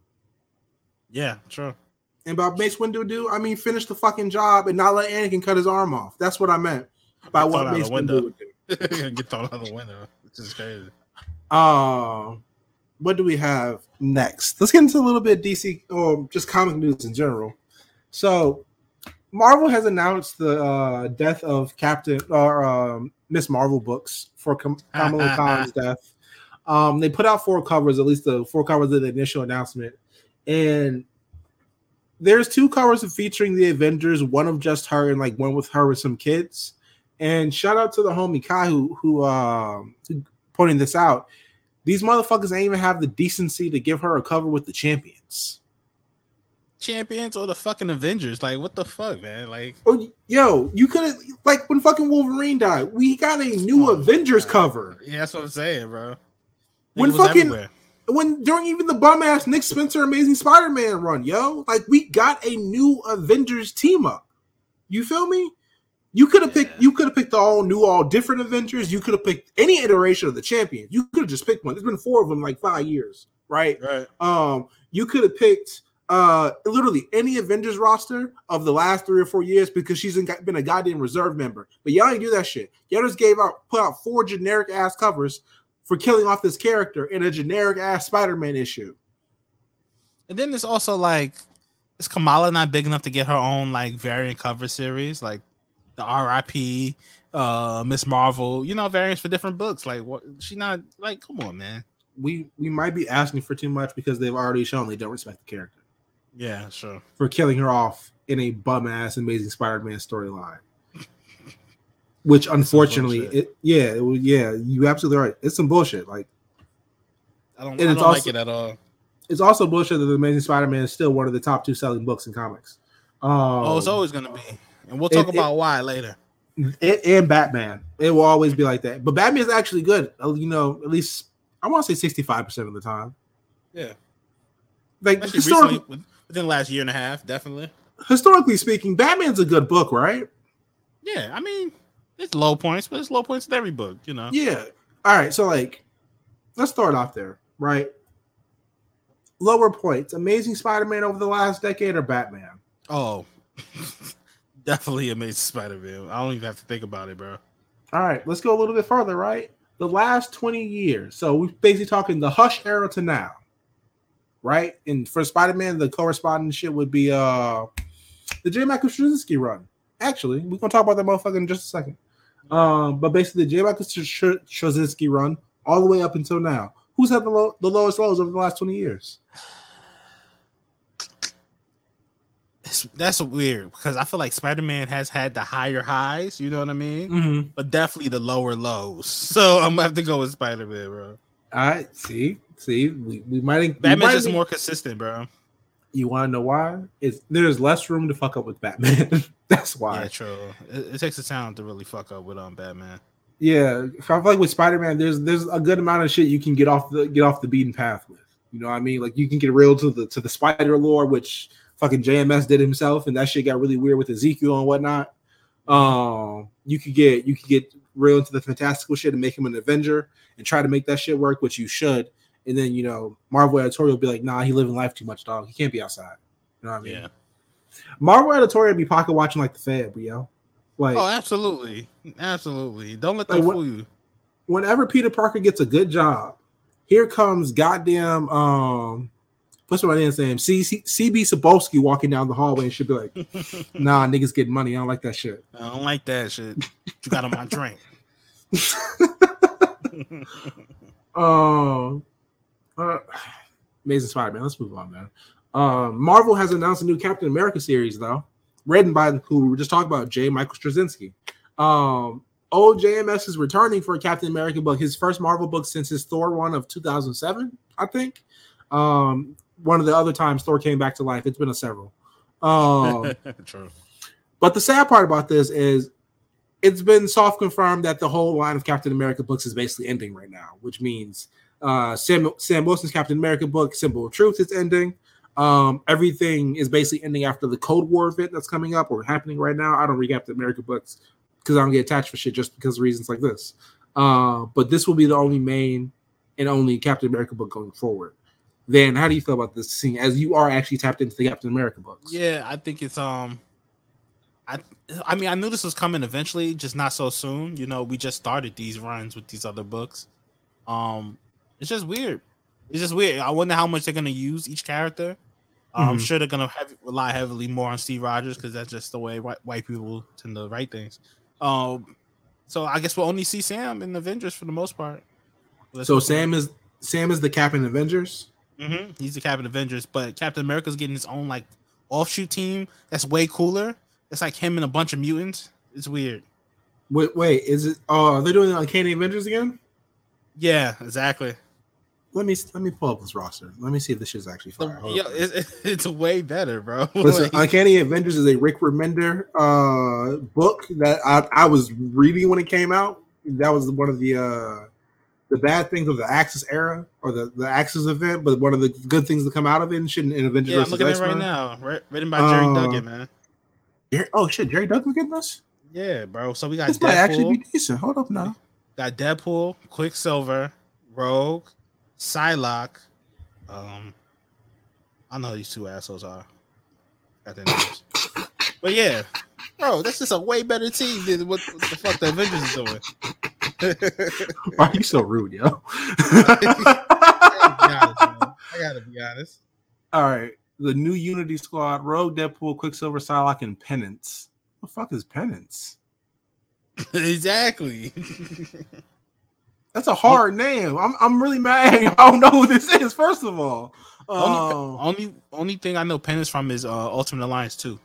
yeah, true. And about Mace Windu do, I mean, finish the fucking job and not let Anakin cut his arm off. That's what I meant by Get what out Mace. Windu would do. Get thrown out the window, which is crazy. Uh, what do we have next? Let's get into a little bit of DC or just comic news in general. So, Marvel has announced the uh, death of Captain or um, Miss Marvel books for Kam- Kamala Khan's death. Um, they put out four covers, at least the four covers of the initial announcement, and there's two covers featuring the Avengers, one of just her and like one with her with some kids. And shout out to the homie Kai who who um who pointing this out. These motherfuckers ain't even have the decency to give her a cover with the champions. Champions or the fucking Avengers? Like, what the fuck, man? Like, Oh, yo, you could have like when fucking Wolverine died, we got a new Oh, Avengers God. cover. yeah, that's what I'm saying, bro. When fucking- everywhere. When during even the bum ass Nick Spencer Amazing Spider-Man run, yo, like we got a new Avengers team up. You feel me? You could have picked you could have picked the all new, all different Avengers. You could have picked any iteration of the champions. You could have just picked one. There's been four of them like five years, right? right? Um, you could have picked uh literally any Avengers roster of the last three or four years because she's been a goddamn reserve member. But y'all ain't do that shit. Y'all just gave out put out four generic ass covers for killing off this character in a generic ass Spider-Man issue. And then it's also like, is Kamala not big enough to get her own like variant cover series, like the R.I.P. uh Miss Marvel, you know, variants for different books? Like, what? She not like, come on, man. We we might be asking for too much because they've already shown they don't respect the character Yeah, sure. for killing her off in a bum ass Amazing Spider-Man storyline. Which unfortunately, it, yeah, it, yeah, you absolutely right. It's some bullshit. Like I don't, And I it's don't like also- it at all. it's also bullshit that the Amazing Spider-Man is still one of the top two selling books in comics. Um, oh, it's always gonna be, and we'll talk it- about why later. it, and Batman. It will always be like that. But Batman is actually good. uh, You know, at least I want to say sixty-five percent of the time. Yeah, Like historically, recently, within the last year and a half, definitely. historically speaking, Batman's a good book, right? Yeah, I mean, It's low points, but it's low points in every book, you know. Yeah. All right. So like, let's start off there, right? Lower points. Amazing Spider-Man over the last decade or Batman? Oh, definitely Amazing Spider-Man. I don't even have to think about it, bro. All right. Let's go a little bit further, right? The last 20 years. So we're basically talking the Hush era to now, right? And for Spider-Man, the corresponding shit would be uh the J. Michael Straczynski run. Actually, we're gonna talk about that motherfucker in just a second. Um, but basically, the J. Michael Straczynski run all the way up until now. Who's had the, low, the lowest lows over the last 20 years? It's, that's weird because I feel like Spider Man has had the higher highs, you know what I mean? Mm-hmm. But definitely the lower lows. So I'm gonna have to go with Spider Man, bro. All right, see, see, we, we might. Batman's just more consistent, bro. You want to know why? It's there's less room to fuck up with Batman. That's why. Yeah, true. It, it, takes a talent to really fuck up with um Batman. Yeah, I feel like with Spider Man, there's there's a good amount of shit you can get off the get off the beaten path with. You know what I mean? Like you can get real to the to the spider lore, which fucking JMS did himself, and that shit got really weird with Ezekiel and whatnot. Um, you could get you could get real into the fantastical shit and make him an Avenger and try to make that shit work, which you should. And then you know Marvel editorial be like, nah, he living life too much, dog. He can't be outside. You know what I mean? Yeah. Marvel editorial be pocket watching like the Fed, yo. Like, oh, absolutely, absolutely. Don't let them like, fool you. Whenever Peter Parker gets a good job, here comes goddamn um what's my name saying? CB Cebulski walking down the hallway and should be like, nah, niggas getting money. I don't like that shit. I don't like that shit. You got on my drink. Oh, uh, Amazing Spider-Man. Let's move on, man. Um, Marvel has announced a new Captain America series, though, written by who we were just talking about, J. Michael Straczynski. Um, old JMS is returning for a Captain America book, his first Marvel book since his Thor one of 2007, I think. Um, one of the other times Thor came back to life. It's been a several. Um, True. But the sad part about this is it's been soft confirmed that the whole line of Captain America books is basically ending right now, which means uh, Sam Sam Wilson's Captain America book, Symbol of Truth, is ending. Um, everything is basically ending after the Cold War event that's coming up or happening right now. I don't read Captain America books because I don't get attached for shit just because of reasons like this. Uh, but this will be the only main and only Captain America book going forward. Then, how do you feel about this scene as you are actually tapped into the Captain America books? Yeah, I think it's um, I I mean I knew this was coming eventually, just not so soon. You know, we just started these runs with these other books. Um, it's just weird. It's just weird. I wonder how much they're gonna use each character. Mm-hmm. I'm sure they're gonna have, rely heavily more on Steve Rogers because that's just the way white, white people tend to write things. Um, so I guess we'll only see Sam in Avengers for the most part. Let's so Sam is Sam is the Captain Avengers. Mm-hmm. He's the Captain Avengers, but Captain America's getting his own like offshoot team that's way cooler. It's like him and a bunch of mutants. It's weird. Wait, wait, is it? Oh, they're doing the Uncanny Avengers again? Yeah, exactly let me let me pull up this roster. Let me see if this shit's actually fire. Yeah, it's, it's way better, bro. Listen, Uncanny Avengers is a Rick Remender uh, book that I, I was reading when it came out. That was one of the uh, the bad things of the Axis era or the, the Axis event, but one of the good things to come out of it and shit in Avengers. Yeah, I'm looking at it right now. Written by Gerry uh, Duggan, man. Gerry, oh shit, Gerry Duggan getting this? Yeah, bro. So we got this Deadpool. might actually be decent. Hold up now. Got Deadpool, Quicksilver, Rogue, Psylocke. Um, I know these two assholes are. At the names. but yeah, bro, this is a way better team than what, what the fuck the Avengers is doing. Why are you so rude, yo? I gotta be honest. All right, the new Unity Squad: Rogue, Deadpool, Quicksilver, Psylocke, and Penance. What the fuck is Penance? exactly. That's a hard name. I'm I'm really mad. I don't know who this is. First of all, only um, only, only thing I know Penance from is uh, Ultimate Alliance 2.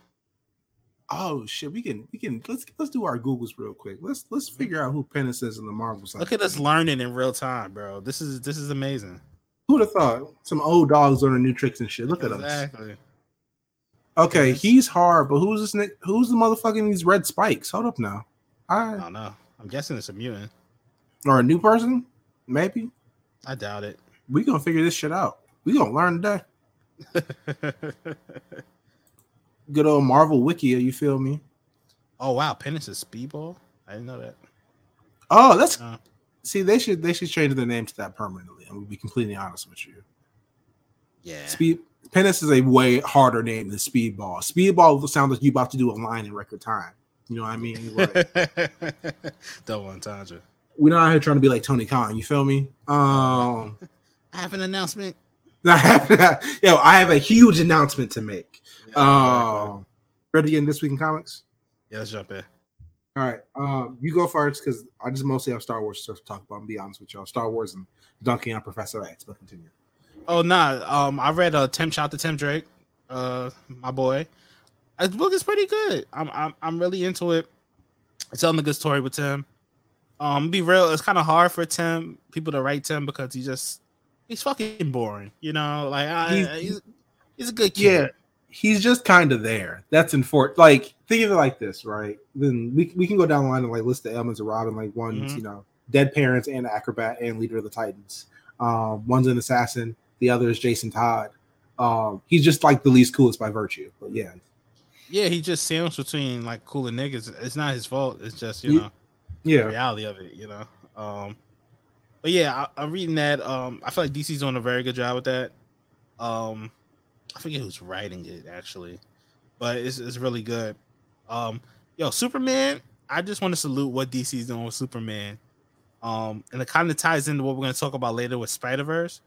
Oh shit, we can we can let's let's do our googles real quick. Let's let's mm-hmm. figure out who Penance is in the Marvel side. Look at us learning in real time, bro. This is this is amazing. Who'd have thought? Some old dogs learning new tricks and shit. Look exactly. at us. Exactly. Okay, yes. he's hard, but who's this? Who's the motherfucking these red spikes? Hold up now. I, I don't know. I'm guessing it's a mutant or a new person, maybe. I doubt it. We gonna figure this shit out. We gonna learn today. Good old Marvel Wiki, you feel me? Oh wow, Penance is speedball. I didn't know that. Oh, that's Uh, see. They should they should change their name to that permanently. I'm gonna be completely honest with you. yeah. Speed Penis is a way harder name than Speedball. Speedball sounds like you about to do a line in record time. You know what I mean? Like, Double entendre. we're not out here trying to be like Tony Khan. You feel me? Um, I have an announcement. yo, I have a huge announcement to make. Yeah, Um, ready in this week in comics? yeah, let's jump in. All right, um, you go first because I just mostly have Star Wars stuff to talk about. I'm be honest with y'all, Star Wars and dunking on Professor X. But continue. Oh nah, um, I read uh Tim shout to Tim Drake, uh, my boy. Uh, The book is pretty good. I'm I'm I'm really into it. It's telling a good story with Tim. Um, be real, it's kind of hard for Tim people to write Tim because he just he's fucking boring. You know, like I, He's- he's he's a good kid. Yeah, he's just kind of there. That's in Fort. Like think of it like this, right? Then we we can go down the line and like list the elements of Robin. Like one's Mhm. you know dead parents and acrobat and leader of the Titans. Um, one's an assassin. The other is Jason Todd. Um, he's just like the least coolest by virtue. But yeah, Yeah, he just sandwiched between like cooler niggas. It's not his fault. It's just you know yeah. the reality of it. You know. Um, but yeah, I, I'm reading that. Um, I feel like DC's doing a very good job with that. Um, I forget who's writing it actually, but it's it's really good. Um, yo, Superman. I just want to salute what DC's doing with Superman. Um, and it kind of ties into what we're going to talk about later with Spider Verse,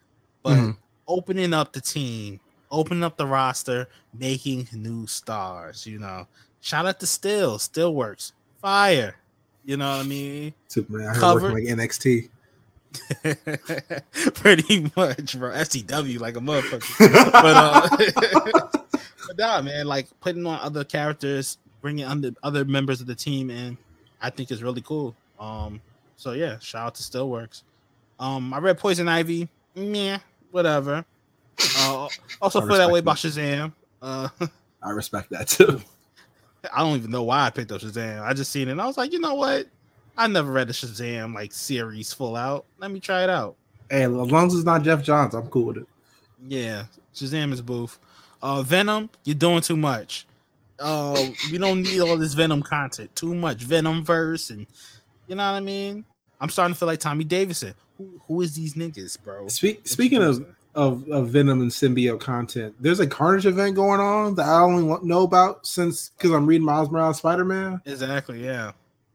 but Mhm. opening up the team, opening up the roster, making new stars. You know, shout out to Still, Still works, fire. You know what I mean? Superman. I heard Covered. working like NXT. Pretty much, bro. SCW like a motherfucker. but uh, but nah, man, like putting on other characters, bringing under other members of the team in, I think is really cool. Um, so yeah, shout out to Stillworks. Um, I read Poison Ivy, yeah, whatever. Uh, also feel that way about Shazam. Uh, I respect that too. I don't even know why I picked up Shazam. I just seen it and I was like, you know what? I never read the Shazam like series full out. Let me try it out. Hey, as long as it's not Geoff Johns, I'm cool with it. Yeah, Shazam is boof. Uh, Venom, you're doing too much. Uh, we don't need all this Venom content. Too much Venom verse, and you know what I mean. I'm starting to feel like Tommy Davidson. Who, who is these niggas, bro? Speak, speaking of, of of Venom and symbiote content, there's a Carnage event going on that I only know about since because I'm reading Miles Morales Spider Man. exactly, yeah.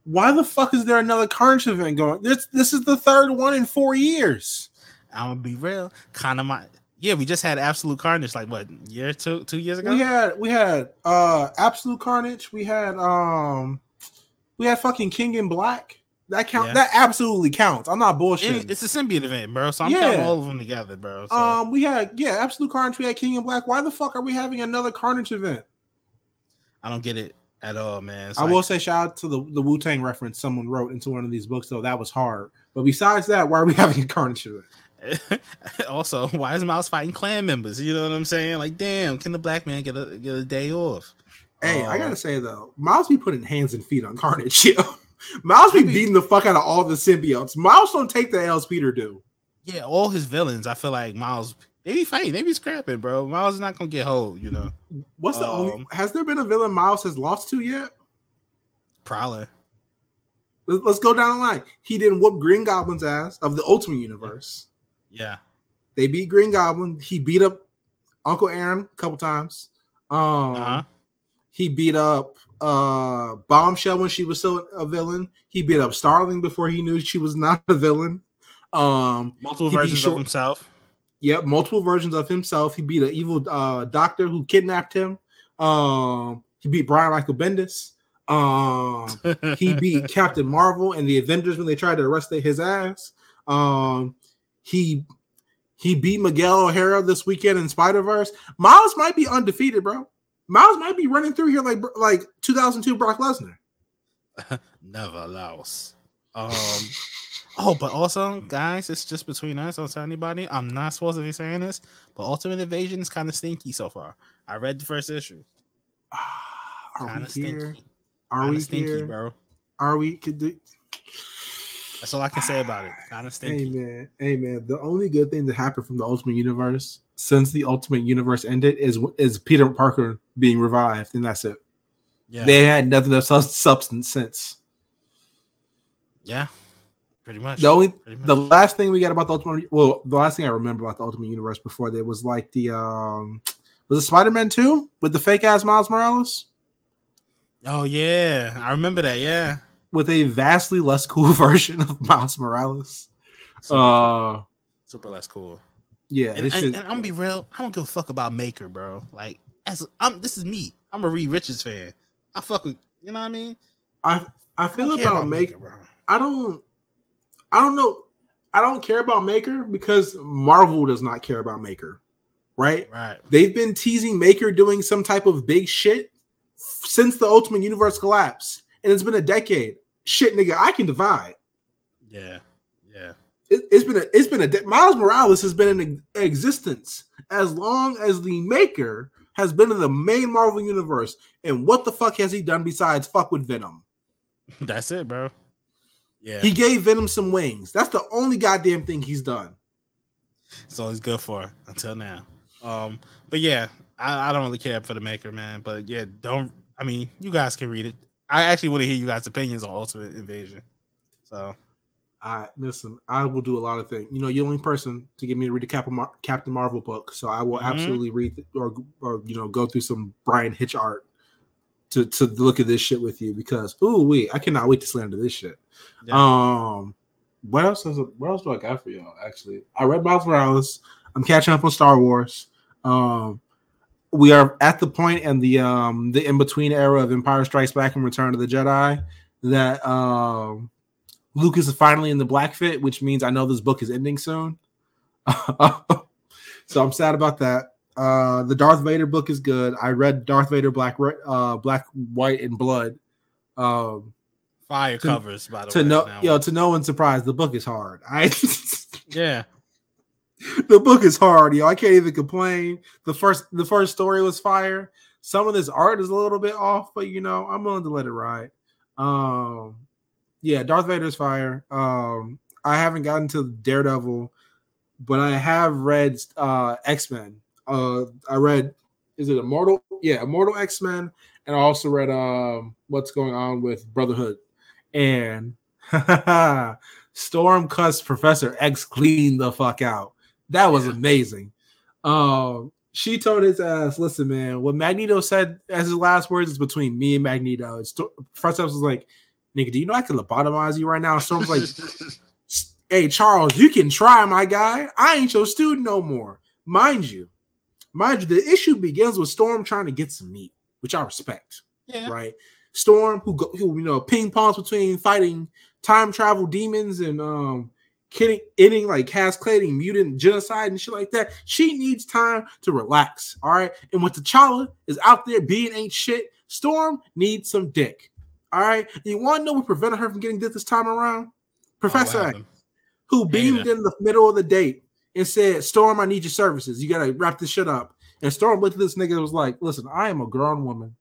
Why the fuck is there another Carnage event going? This this is the third one in four years. I'm gonna be real. Kind of my yeah. We just had Absolute Carnage like what year two two years ago. We had we had uh Absolute Carnage. We had um we had fucking King in Black. That count. Yeah. That absolutely counts. I'm not And bullshitting. it's a symbiote event, bro. So I'm Yeah. counting all of them together, bro. So, Um, we had yeah, Absolute Carnage. We had King in Black. Why the fuck are we having another Carnage event? I don't get it at all, man. It's I like- will say shout out to the, the Wu Tang reference someone wrote into one of these books, though. That was hard. But besides that, why are we having a Carnage also, why is Miles fighting clan members? You know what I'm saying? Like, damn, can the black man get a get a day off? Hey, I Uh, gotta say though, Miles be putting hands and feet on Carnage. Yo. Miles be be- beating the fuck out of all the symbiotes. Miles don't take the L's Peter do. Yeah, all his villains. I feel like Miles. They be fighting. They be scrapping, bro. Miles is not gonna get hold. You know, What's the only? Um, Has there been a villain Miles has lost to yet? Prowler. Let- Let's go down the line. He didn't whoop Green Goblin's ass of the Ultimate Universe. Yeah, They beat Green Goblin. He beat up Uncle Aaron a couple times. Um, uh-huh. he beat up uh Bombshell when she was still a villain. He beat up Starling before he knew she was not a villain. Um, multiple versions short- of himself. Yep, multiple versions of himself. He beat an evil uh, doctor who kidnapped him. Um, he beat Brian Michael Bendis. Um, he beat Captain Marvel and the Avengers when they tried to arrest his ass. Um, he he beat Miguel O'Hara this weekend in Spider Verse. Miles might be undefeated, bro. Miles might be running through here like like 2002 Brock Lesnar. Never lost. Um. Oh, but also, guys, it's just between us. Don't tell anybody. I'm not supposed to be saying this, but Ultimate Invasion is kind of stinky so far. I read the first issue. Ah, are we Kind of here? stinky. Are Kind we stinky, here? bro. Are we? Could do, That's all I can say about it. Kind of Hey stinky. man, hey man. The only good thing that happened from the Ultimate Universe since the Ultimate Universe ended is is Peter Parker being revived, and that's it. Yeah. They had nothing of substance since. Yeah, pretty much. The only much. the last thing we got about the Ultimate well, the last thing I remember about the Ultimate Universe before there was like the um was it Spider Man two with the fake ass Miles Morales oh yeah, I remember that. Yeah. with a vastly less cool version of Miles Morales. Super, Uh, super less cool. yeah, And, and, shit- and I'm gonna be real. I don't give a fuck about Maker, bro. Like, as I'm, this is me. I'm a Reed Richards fan. I fuck with. You know what I mean? I I I feel don't care about Maker. bro. I don't I don't know. I don't care about Maker because Marvel does not care about Maker. Right? Right. They've been teasing Maker doing some type of big shit since the Ultimate Universe collapse, And it's been a decade. Shit, nigga, I can divide. Yeah. Yeah. It, it's been a it's been a de- Miles Morales has been in existence as long as the Maker has been in the main Marvel universe. And what the fuck has he done besides fuck with Venom? That's it, bro. Yeah. He gave Venom some wings. That's the only goddamn thing he's done. It's always good for until now. Um, but yeah, I, I don't really care for the maker, man. But yeah, don't. I mean, you guys can read it. I actually want to hear you guys' opinions on Ultimate Invasion. So I listen. I will do a lot of things. You know, you're the only person to get me to read the Captain, Mar- Captain Marvel book, so I will Mhm. absolutely read the, or or you know go through some Bryan Hitch art to to look at this shit with you because ooh wee, I cannot wait to slander this shit. Yeah. Um, what else is what else do I got for y'all? Actually, I read Miles Morales. I'm catching up on Star Wars. Um, we are at the point in the um the in between era of Empire Strikes Back and Return of the Jedi that um Lucas is finally in the black fit, which means I know this book is ending soon. so I'm sad about that. Uh, the Darth Vader book is good. I read Darth Vader Black, uh, Black, White, and Blood. Um, fire To- covers, by the to way. no, now. yo, to no one's surprise, the book is hard. I, yeah, the book is hard, yo. I can't even complain. The first, the first story was fire. Some of this art is a little bit off, but you know, I'm willing to let it ride. Um, yeah, Darth Vader's fire. Um, I haven't gotten to Daredevil, but I have read uh X Men. Uh, I read, is it Immortal? Yeah, Immortal X Men, and I also read um what's going on with Brotherhood, and Storm cuts Professor X clean the fuck out. That was amazing. Um, she told his ass, "Listen, man, what Magneto said as his last words is between me and Magneto." It's Professor X was like, "Nigga, do you know I can lobotomize you right now?" Storm's like, "Hey, Charles, you can try, my guy. I ain't your student no more." Mind you, mind you, the issue begins with Storm trying to get some meat, which I respect yeah, right? Storm, who go, who you know, ping pongs between fighting time travel demons and um, kidding, ending like cascading mutant genocide and shit like that. She needs time to relax, all right. And when T'Challa is out there being ain't shit, Storm needs some dick, all right. And you want to know what prevented her from getting dick this time around? Professor Oh, X, happened? who beamed in the middle of the date and said, "Storm, I need your services. You gotta wrap this shit up." And Storm looked at this nigga and was like, "Listen, I am a grown woman."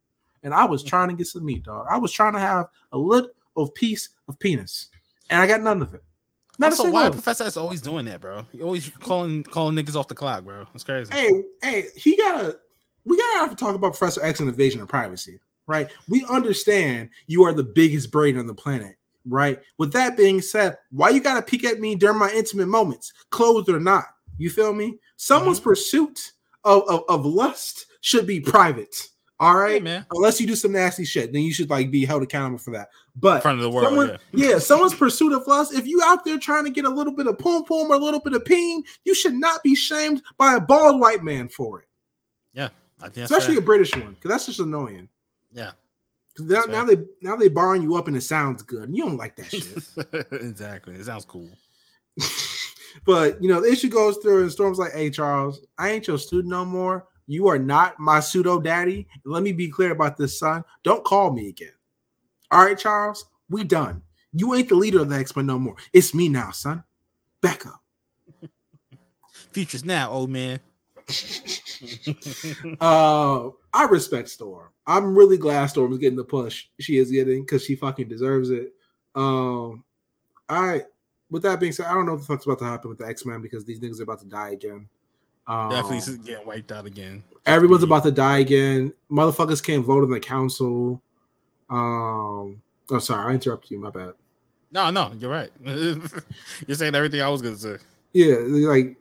and I was trying to get some meat, dog. I was trying to have a little of piece of penis, and I got none of it. Not Also, why. Professor X always doing that, bro? He always calling calling niggas off the clock, bro. It's crazy. Hey, hey, he gotta. We gotta have to talk about Professor X and invasion of privacy, right? We understand you are the biggest brain on the planet, right? With that being said, why you gotta peek at me during my intimate moments, clothed or not? You feel me? Someone's Mhm. pursuit of, of, of lust should be private. All right, Hey, man. unless you do some nasty shit, then you should like be held accountable for that. But In front of the world, someone, yeah. yeah. someone's pursuit of lust. If you out there trying to get a little bit of poom poom or a little bit of peen, you should not be shamed by a bald white man for it, Yeah, I think especially fair. a British one, because that's just annoying. yeah, Now, That's now they now they barring you up and it sounds good, you don't like that shit. exactly. It sounds cool. but you know, the issue goes through, and Storm's like, "Hey, Charles, I ain't your student no more. You are not my pseudo daddy. Let me be clear about this, son. Don't call me again. All right, Charles, we done. You ain't the leader of the X Men no more. It's me now, son. Back up." Futures now, old man. Uh, I respect Storm. I'm really glad Storm is getting the push she is getting because she fucking deserves it. Um, I, with that being said, I don't know what the fuck's about to happen with the X Men because these niggas are about to die again. Um, Definitely getting wiped out again. everyone's about to die again. Motherfuckers can't vote in the council. Um, oh, sorry, I interrupted you. My bad. No, no, you're right. you're saying everything I was gonna say. Yeah, like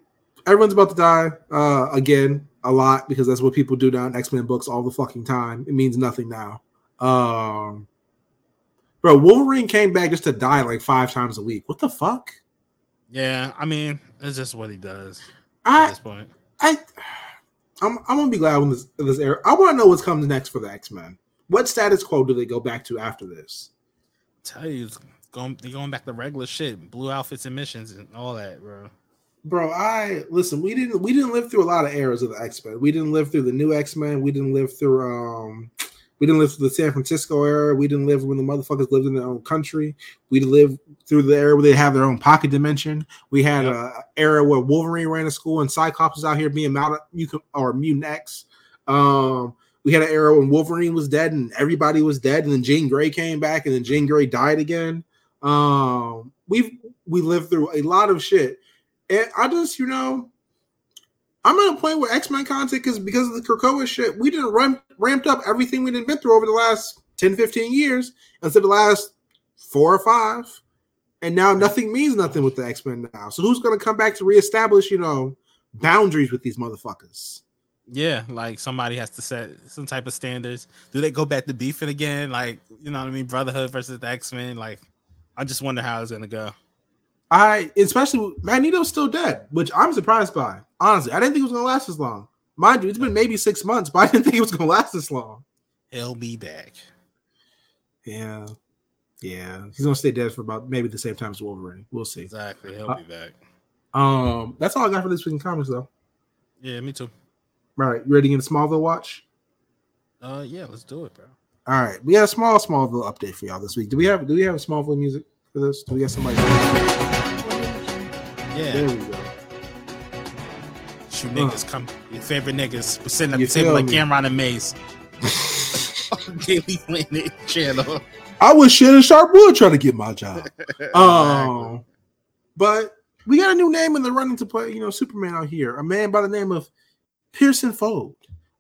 everyone's about to die uh, again a lot because that's what people do now in X Men books all the fucking time. It means nothing now. Um, bro, Wolverine came back just to die like five times a week. What the fuck? Yeah, I mean, it's just what he does I at this point. I I'm I'm gonna be glad when this this era. I want to know what's comes next for the X Men. What status quo do they go back to after this? tell you, going they're going back to regular shit, blue outfits and missions and all that, bro. Bro, I listen. We didn't we didn't live through a lot of eras of the X Men. We didn't live through the new X Men. We didn't live through um. We didn't live through the San Francisco era. We didn't live when the motherfuckers lived in their own country. We didn't live through the era where they have their own pocket dimension. We had Yep. a era where Wolverine ran a school and Cyclops was out here being mount you or Mutant X. Um, we had an era when Wolverine was dead and everybody was dead, and then Jean Grey came back, and then Jean Grey died again. Um, we've we lived through a lot of shit, and I just you know, I'm at a point where X Men content is because of the Krakoa shit. We didn't run ramped up everything we didn't been through over the last 10, 15 years instead of the last four or five, and now nothing means nothing with the X Men now. So who's gonna come back to reestablish you know boundaries with these motherfuckers? Yeah, like somebody has to set some type of standards. Do they go back to beefing again? Like, you know what I mean? Brotherhood versus the X Men. Like, I just wonder how it's gonna go. I especially Magneto's still dead, which I'm surprised by. Honestly, I didn't think it was gonna last as long. Mind you, it's been maybe six months, but I didn't think it was gonna last this long. He'll be back. Yeah, yeah, he's gonna stay dead for about maybe the same time as Wolverine. We'll see. Exactly. He'll Uh, be back. Um, that's all I got for this week in comics, though. Yeah, me too. All right, you ready to get a Smallville watch? Uh, yeah, let's do it, bro. All right, we got a small Smallville update for y'all this week. Do we have do we have a Smallville music for this? Do we got somebody? Yeah, There we go. shoot niggas come. Your favorite niggas was sitting at You the table like me? Cameron and Maze. Daily Planet channel. I was Shannon Sharpwood trying to get my job. Um, but we got a new name in the running to play, you know, Superman out here. A man by the name of Pearson Fode,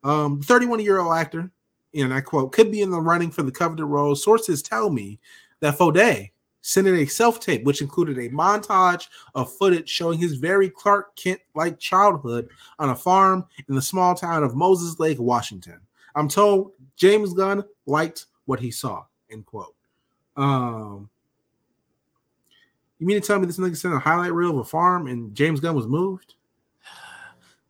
um, 31 year old actor, and I quote, could be in the running for the coveted role. Sources tell me that Fode sent in a self tape, which included a montage of footage showing his very Clark Kent like childhood on a farm in the small town of Moses Lake, Washington. I'm told James Gunn liked what he saw. End quote. Um, you mean to tell me this nigga sent a highlight reel of a farm and James Gunn was moved?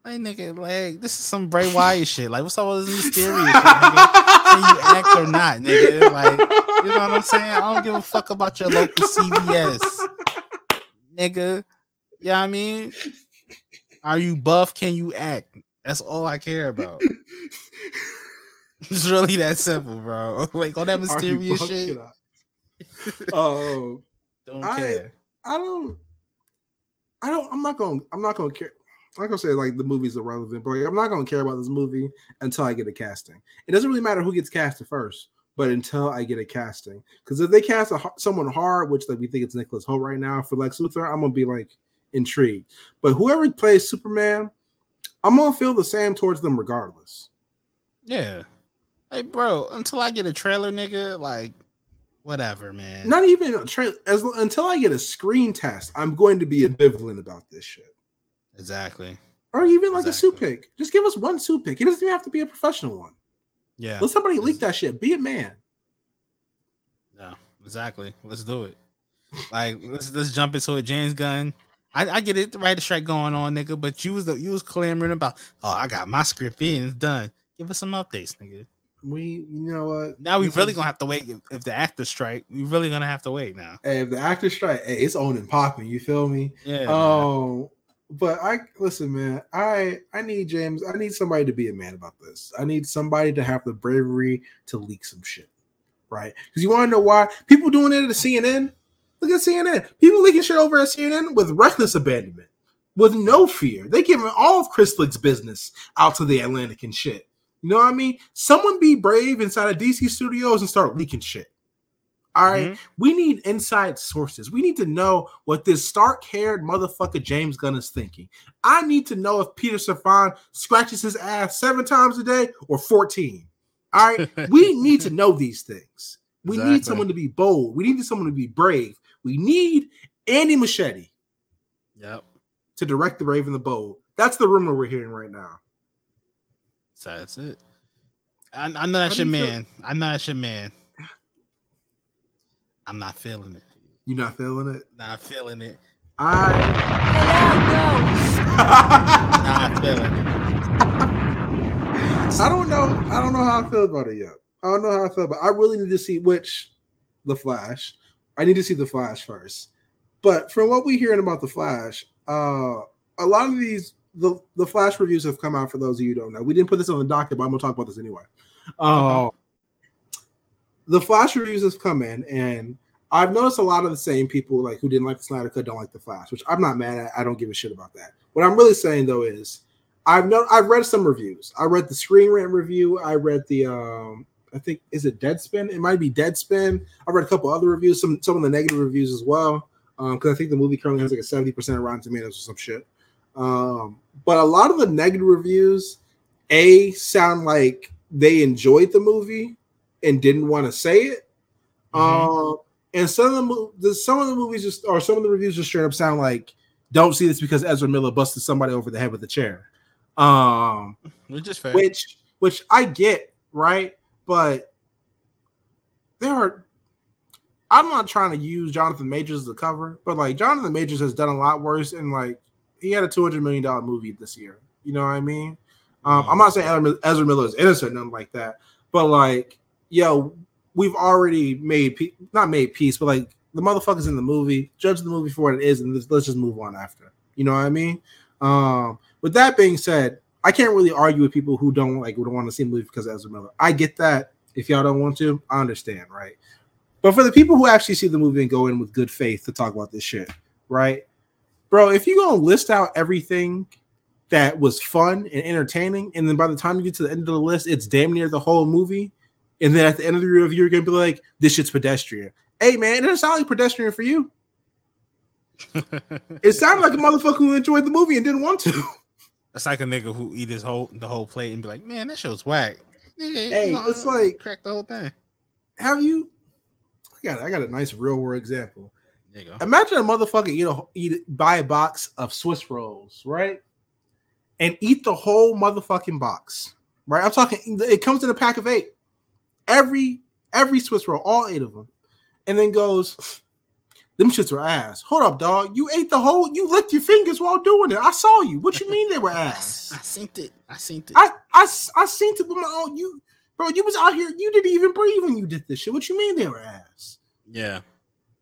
Like nigga, like this is some Bray Wyatt shit. Like, what's up with this mysterious shit, nigga? Can you act or not, nigga? Like, you know what I'm saying? I don't give a fuck about your local CVS, nigga. Yeah, I mean, are you buff? Can you act? That's all I care about. It's really that simple, bro. Like all that mysterious shit. Oh, Don't I- care. I don't. I don't. I'm not to I'm not to care. I'm gonna say like the movie's irrelevant, but like, I'm not gonna care about this movie until I get a casting. It doesn't really matter who gets casted first, but until I get a casting, because if they cast a, someone hard, which like we think it's Nicholas Hoult right now for Lex Luthor, I'm gonna be like intrigued. But whoever plays Superman, I'm gonna feel the same towards them regardless. Yeah. Hey, bro, until I get a trailer, nigga, like, whatever, man. Not even a tra- as until I get a screen test, I'm going to be ambivalent about this shit. Exactly. Or even like a suit pick. Just give us one suit pick. It doesn't even have to be a professional one. Yeah. Let somebody leak that shit. Be a man. No, exactly. Let's do it. Like, let's let's jump into it. James Gunn. I, I get it, right? the strike going on, nigga. But you was the, you was clamoring about, oh, I got my script in, it's done. Give us some updates, nigga. We, you know what? Now we really gonna have to wait. If, if the actors strike, we really gonna have to wait now. Hey, if the actor strike, hey, it's on and popping. You feel me? Yeah. Um, man. But I listen, man. I I need James. I need somebody to be a man about this. I need somebody to have the bravery to leak some shit, right? Because you want to know why people doing it at CNN. Look at CNN. People leaking shit over at CNN with reckless abandonment, with no fear. They giving all of Chris Licht's business out to the Atlantic and shit. You know what I mean? Someone be brave inside of DC studios and start leaking shit. All right? Mhm. We need inside sources. We need to know what this stark haired motherfucker James Gunn is thinking. I need to know if Peter Safran scratches his ass seven times a day or 14. All right. we need to know these things. We need someone to be bold. We need someone to be brave. We need Andy Muschietti Yep. to direct the Brave and the Bold. That's the rumor we're hearing right now. So that's it. I, I know that's How your do you feel? man. I know that's your man. I'm not feeling it. You not feeling it? Not feeling it. I Not feeling it. I don't know. I don't know how I feel about it yet. I don't know how I feel about. I really need to see which the Flash. I need to see the Flash first. But from what we're hearing about the Flash, uh, a lot of these the the Flash reviews have come out. For those of you who don't know, we didn't put this on the docket, but I'm gonna talk about this anyway. Uh, the Flash reviews have come in, and I've noticed a lot of the same people like who didn't like the Snyder Cut don't like the Flash, which I'm not mad at. I don't give a shit about that. What I'm really saying though is I've no I've read some reviews. I read the Screen Rant review. I read the um I think is it Deadspin? It might be Deadspin. I read a couple other reviews, some some of the negative reviews as well. Um, because I think the movie currently has like a 70% Rotten Tomatoes or some shit. Um, but a lot of the negative reviews, A sound like they enjoyed the movie and didn't want to say it. Um, and some of the, the some of the movies just or some of the reviews just straight up sound like don't see this because Ezra Miller busted somebody over the head with a chair. Um, Which is fair. which which I get, right? But there are I'm not trying to use Jonathan Majors as a cover, but like Jonathan Majors has done a lot worse and like he had a 200 million dollar movie this year. You know what I mean? Um, I'm not saying Ezra- Ezra Miller is innocent, nothing like that, but like, yo, we've already made pe- not made peace, but like the motherfuckers in the movie, judge the movie for what it is, and let's, let's just move on after. You know what I mean? Um, with that being said, I can't really argue with people who don't like don't want to see the movie because Ezra Miller. I get that. If y'all don't want to, I understand, right? But for the people who actually see the movie and go in with good faith to talk about this shit, right? Bro, if you gonna list out everything that was fun and entertaining, and then by the time you get to the end of the list, it's damn near the whole movie, and then at the end of the review, you're gonna be like, "This shit's pedestrian." Hey, man, it doesn't sound like pedestrian for you. It sounded like a motherfucker who enjoyed the movie and didn't want to. That's like a nigga who eat his whole the whole plate and be like, man, that show's whack. Hey, it's like- crack the whole thing. Have you? I got, I got a nice real world example. There you go. Imagine a motherfucker eat a eat buy a box of Swiss rolls, right? And eat the whole motherfucking box, right? I'm talking. It comes in a pack of eight. Every every Swiss roll, all eight of them, and then goes. Them shits were ass. Hold up, dog. You ate the whole. You licked your fingers while doing it. I saw you. What you mean they were ass? I ass? seen it. I seen it. I I I seen it with my own. You, bro. You was out here. You didn't even breathe when you did this shit. What you mean they were ass? yeah.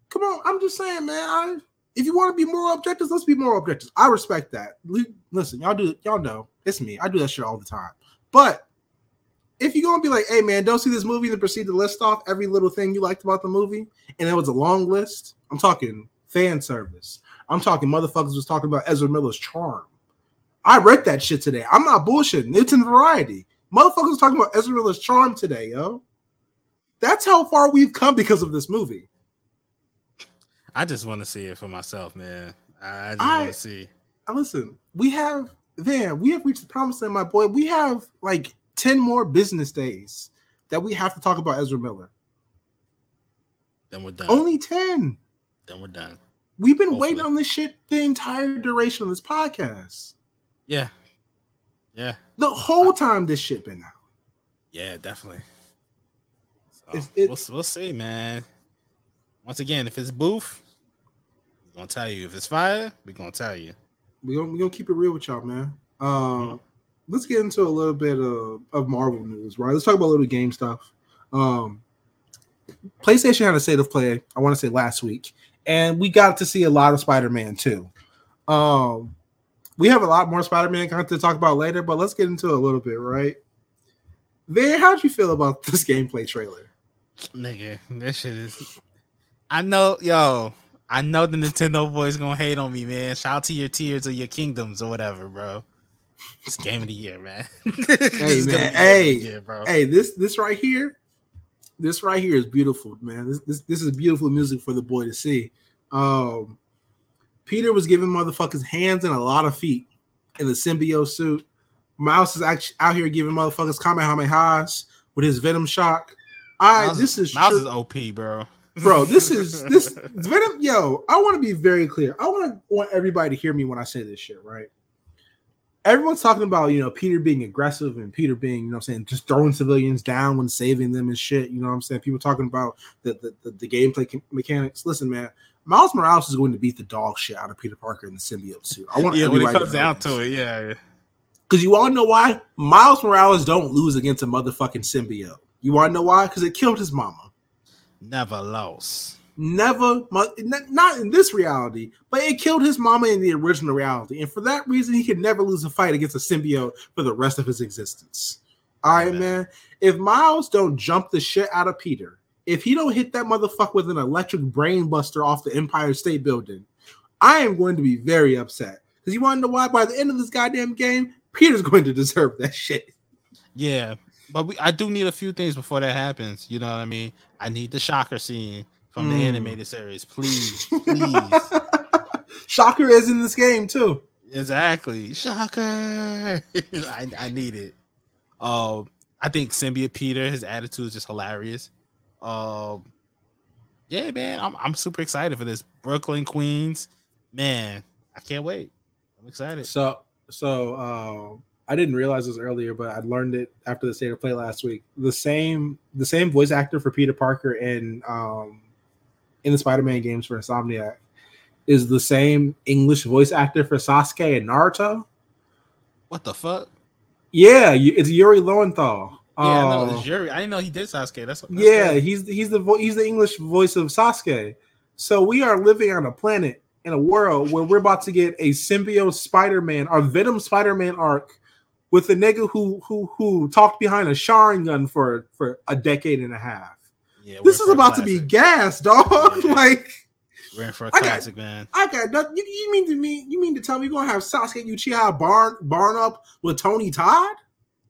Come on, I'm just saying, man. I, if you want to be more objective, let's be more objective. I respect that. Listen, y'all do, y'all know it's me. I do that shit all the time. But if you're gonna be like, hey, man, don't see this movie, then proceed to list off every little thing you liked about the movie, and it was a long list. I'm talking fan service. I'm talking motherfuckers was talking about Ezra Miller's charm. I read that shit today. I'm not bullshitting. It's in Variety. Motherfuckers was talking about Ezra Miller's charm today, yo. That's how far we've come because of this movie. I just want to see it for myself, man. I just I- want to see. Listen, we have there, we have reached the promised land, my boy. We have like 10 more business days that we have to talk about Ezra Miller. Then we're done. Only 10. then we're done. We've been waiting on this shit the entire duration of this podcast. Yeah. Yeah. The whole time this shit been out. Yeah, definitely. So, it- we'll, we'll see, man. Once again, if it's booth, we're gonna tell you. If it's fire, we're gonna tell you. We're gonna, we gonna keep it real with y'all, man. Um, Mhm. Let's get into a little bit of, of Marvel news, right? Let's talk about a little game stuff. Um, PlayStation had a state of play, I want to say last week, and we got to see a lot of Spider-Man 2. Um, we have a lot more Spider-Man content to talk about later, but let's get into a little bit, right? There, how'd you feel about this gameplay trailer? Nigga, this shit is. I know, yo. I know the Nintendo boys gonna hate on me, man. Shout out to your tears or your kingdoms or whatever, bro. It's game of the year, man. This man, be game of the hey, year, bro. Hey, this this right here, this right here is beautiful, man. This this, this is beautiful music for the boy to see. Um, Peter was giving motherfuckers hands and a lot of feet in the symbiote suit. Mouse is actually out here giving motherfuckers kamehamehas with his venom shock. I Mouse, this is Mouse true- is OP, bro. bro. This is this Venom. Yo, I want to be very clear. I want to want everybody to hear me when I say this shit. Right? Everyone's talking about you know Peter being aggressive and Peter being you know what I'm saying just throwing civilians down when saving them and shit. You know what I'm saying? People talking about the the, the, the gameplay mechanics. Listen, man. Miles Morales is going to beat the dog shit out of Peter Parker in the symbiote suit. I want to know why. yeah, when it comes know down this. to it, yeah, yeah. Because you want to know why? Miles Morales don't lose against a motherfucking symbiote. You want to know why? Because it killed his mama. never lost. Never, not in this reality, but it killed his mama in the original reality. And for that reason, he could never lose a fight against a symbiote for the rest of his existence. All right, man. If Miles don't jump the shit out of Peter, if he don't hit that motherfucker with an electric brain buster off the Empire State Building, I am going to be very upset. Because you want to know why? By the end of this goddamn game, Peter's going to deserve that shit. Yeah, but we, I do need a few things before that happens. You know what I mean? I need the shocker scene from the Mm. animated series, please, please. Shocker is in this game too. exactly, shocker. I, I need it. Um, I think Symbiote Peter, his attitude is just hilarious. Um, yeah, man, I'm I'm super excited for this Brooklyn Queens. Man, I can't wait. I'm excited. So, so uh, I didn't realize this earlier, but I learned it after the state of play last week. The same, the same voice actor for Peter Parker in um, in the Spider-Man games for Insomniac is the same English voice actor for Sasuke and Naruto. What the fuck? Yeah, it's Yuri Lowenthal. Yeah, Uh, it's Yuri. I didn't know he did Sasuke. That's, that's yeah, crazy. he's he's the vo- he's the English voice of Sasuke. So we are living on a planet in a world where we're about to get a symbiote Spider-Man or Venom Spider-Man arc with a nigga who who who talked behind a Sharingan for for a decade and a half. Yeah, This is about to be gas, dog. Yeah. like We're in for a I got- classic, man. I got nothing. You, you mean to me? You mean to tell me you're gonna have Sasuke Uchiha barn barn up with Tony Todd?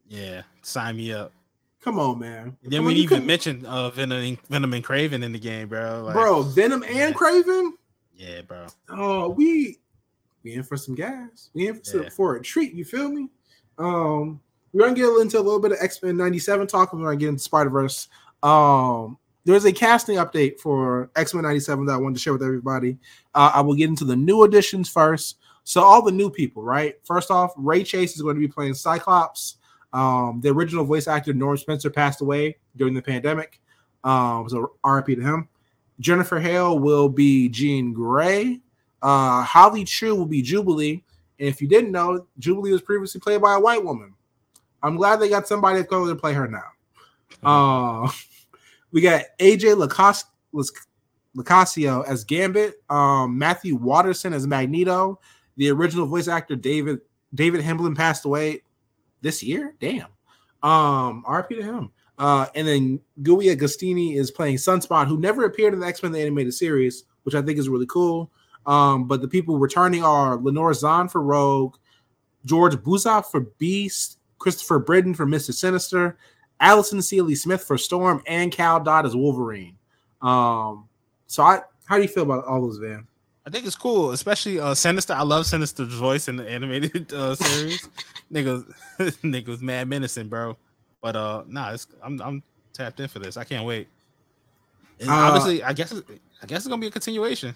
Yeah, sign me up. Come on, man. And then Come we on, even couldn't- mentioned uh, Venom, Venom and Kraven in the game, bro. Like, bro, Venom and Kraven. Yeah, bro. Oh, we we in for some gas. We in for, some- Yeah. for a treat. You feel me? Um, we're gonna get into a little bit of X Men '97 talk. We're gonna get into Spider Verse. Um, there's a casting update for X Men '97 that I wanted to share with everybody. Uh, I will get into the new additions first. So all the new people, right? First off, Ray Chase is going to be playing Cyclops. Um, the original voice actor Norm Spencer passed away during the pandemic. Um, so RIP to him. Jennifer Hale will be Jean Grey. Uh, Holly Chou will be Jubilee. And if you didn't know, Jubilee was previously played by a white woman. I'm glad they got somebody of color to play her now. Uh, we got AJ Lacas- LoCascio as Gambit, um, Matthew Watterson as Magneto. The original voice actor David David Hemblen passed away this year. Damn. Um, RP to him. Uh, and then Gui Agustini is playing Sunspot, who never appeared in the X Men the animated series, which I think is really cool. Um, but the people returning are Lenore Zann for Rogue, George Buzoff for Beast, Christopher Britton for Mister Sinister, Alison Sealy Smith for Storm, and Cal Dodd as Wolverine. Um, so I, how do you feel about all those, Van? I think it's cool, especially uh Sinister. I love Sinister's voice in the animated uh, series. nigga, niggas, was mad menacing, bro. But uh, nah, it's, I'm I'm tapped in for this. I can't wait. And Uh, obviously, I guess I guess it's gonna be a continuation.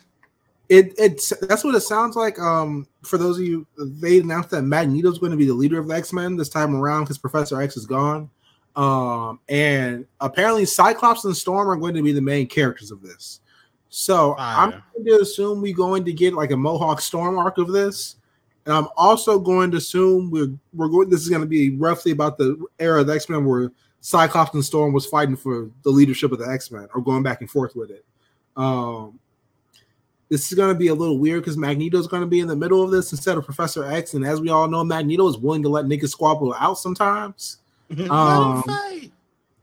It it's that's what it sounds like. Um, for those of you, they announced that Magneto's going to be the leader of the X Men this time around because Professor X is gone. Um, and apparently Cyclops and Storm are going to be the main characters of this. So I'm going to assume we're going to get like a Mohawk Storm arc of this, and I'm also going to assume we're we're going. This is going to be roughly about the era of the X Men where Cyclops and Storm was fighting for the leadership of the X Men or going back and forth with it. Um, this is going to be a little weird because Magneto's going to be in the middle of this instead of Professor X, and as we all know, Magneto is willing to let niggas squabble out sometimes. Let 'em Um.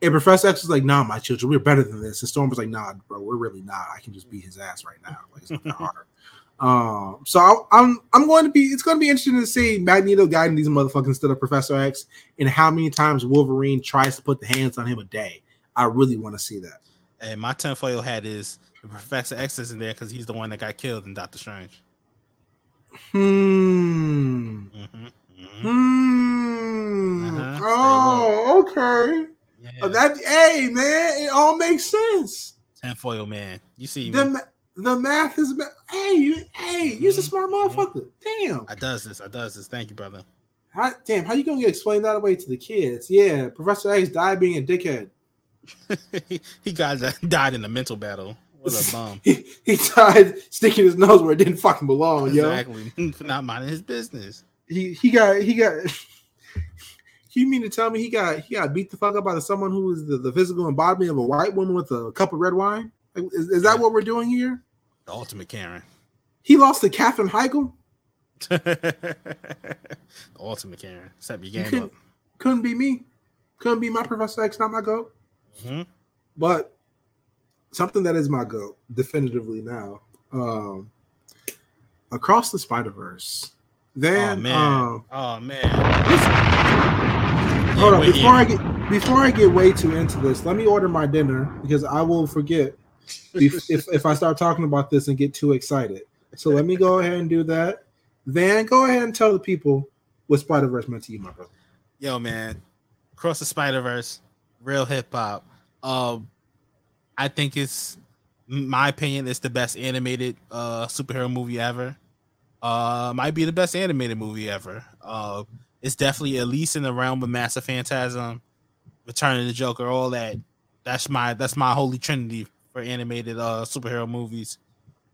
And Professor X was like, "Nah, my children, we're better than this." And Storm was like, "Nah, bro, we're really not. I can just beat his ass right now. Like it's not that hard." Um, so I, I'm I'm going to be. It's going to be interesting to see Magneto guiding these motherfuckers instead of Professor X, and how many times Wolverine tries to put the hands on him a day. I really want to see that. And my tinfoil hat is Professor X isn't there because he's the one that got killed in Doctor Strange. Hmm. hmm Hmm. Uh-huh. Oh, okay. Yeah. Oh, that hey man, it all makes sense. Tinfoil man. You see The me. the math is ma- hey you hey you're a smart motherfucker. Damn. I does this. I does this. Thank you, brother. How, damn, how you gonna explain that away to the kids? Yeah, Professor X died being a dickhead. he got died in a mental battle. What a bum. He, he died sticking his nose where it didn't fucking belong, yo. exactly. Not minding his business. He he got he got you mean to tell me he got he got beat the fuck up by someone who is the, the physical embodiment of a white woman with a cup of red wine? Like, Is, is that what we're doing here? The ultimate Karen. He lost to Katherine Heigl? the ultimate Karen. Step your You game couldn't, up. couldn't be me. Couldn't be my Professor X, not my goat. Mhm. But something that is my goat, definitively now. Um Across the Spider Verse. Then oh man. um, oh man. hold Yeah, on before. I get before I get way too into this. Let me order my dinner because I will forget if if, if I start talking about this and get too excited. So let me go ahead and do that. Then go ahead and tell the people what Spider Verse meant to you, my brother. Yo, man, Cross the Spider Verse, real hip hop. Um, I think it's, my opinion, it's the best animated uh superhero movie ever. Uh, might be the best animated movie ever. Uh, it's definitely at least in the realm of Massive Phantasm, Return of the Joker, all that. That's my that's my holy trinity for animated uh superhero movies.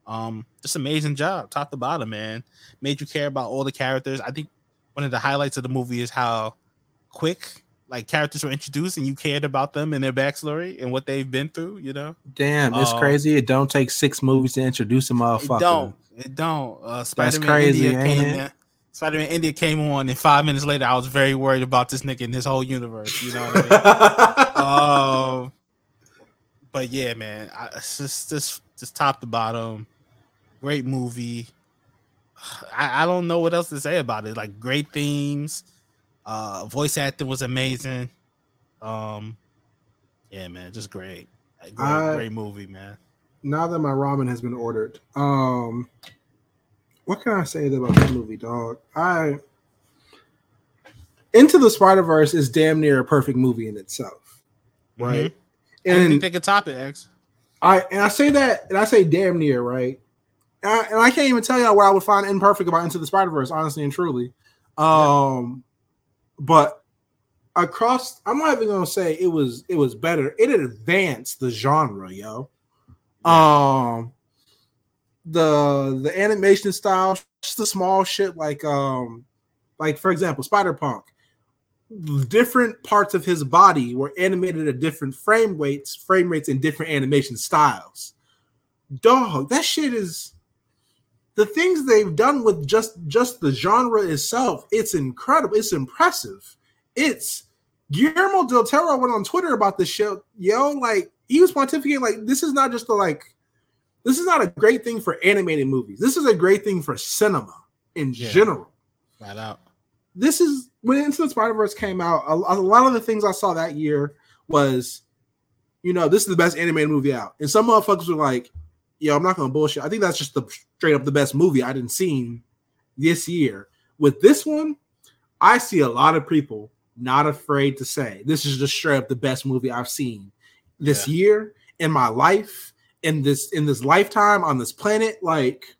Um, just amazing job, top to bottom, man. Made you care about all the characters. I think one of the highlights of the movie is how quick like characters were introduced and you cared about them and their backstory and what they've been through, you know? Damn, it's crazy. It don't take six movies to introduce a It don't. It don't. Uh Spider-Man crazy, India came in. Spider-Man India came on and five minutes later I was very worried about this nigga in his whole universe. You know what I mean? Um, but yeah, man, I, it's just just just top to bottom, great movie. I, I don't know what else to say about it. Like great themes, uh, voice acting was amazing. Um, yeah, man, just great, great, I- great movie, man. Now that my ramen has been ordered, um, what can I say about this movie, dog? I Into the Spider Verse is damn near a perfect movie in itself, right? Mhm. I think And they could top it, X. I and I say that, and I say damn near, right? And I, and I can't even tell y'all what I would find imperfect about Into the Spider Verse, honestly and truly. Um, but across, I'm not even gonna say it was it was better. It advanced the genre, yo. Um, the the animation style, just the small shit like um, like for example, Spider Punk. Different parts of his body were animated at different frame rates, frame rates, and different animation styles. Dog, that shit is the things they've done with just just the genre itself. It's incredible. It's impressive. It's Guillermo del Toro went on Twitter about this show Yo, like he was pontificating, like this is not just a like this is not a great thing for animated movies. This is a great thing for cinema in Yeah. general. Right out. This is when Into the Spider Verse came out. A, a lot of the things I saw that year was, you know, this is the best animated movie out, and some motherfuckers were like, "Yo, I'm not gonna bullshit. I think that's just the straight up the best movie I didn't seen this year." With this one, I see a lot of people not afraid to say this is just straight up the best movie I've seen this year in my life in this in this lifetime on this planet. Like,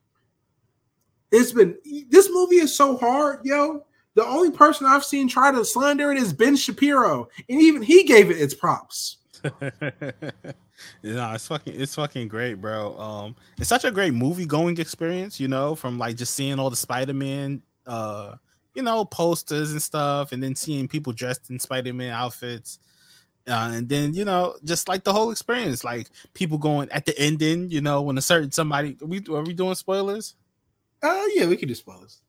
it's been this movie is so hard, yo. The only person I've seen try to slander it is Ben Shapiro, and even he gave it its props. no, it's fucking it's fucking great, bro. Um it's such a great movie going experience, you know, from like just seeing all the Spider-Man uh you know, posters and stuff, and then seeing people dressed in Spider-Man outfits. Uh, and then you know, just like the whole experience, like people going at the ending, you know, when a certain somebody are we are we doing spoilers? Uh yeah, we can do spoilers.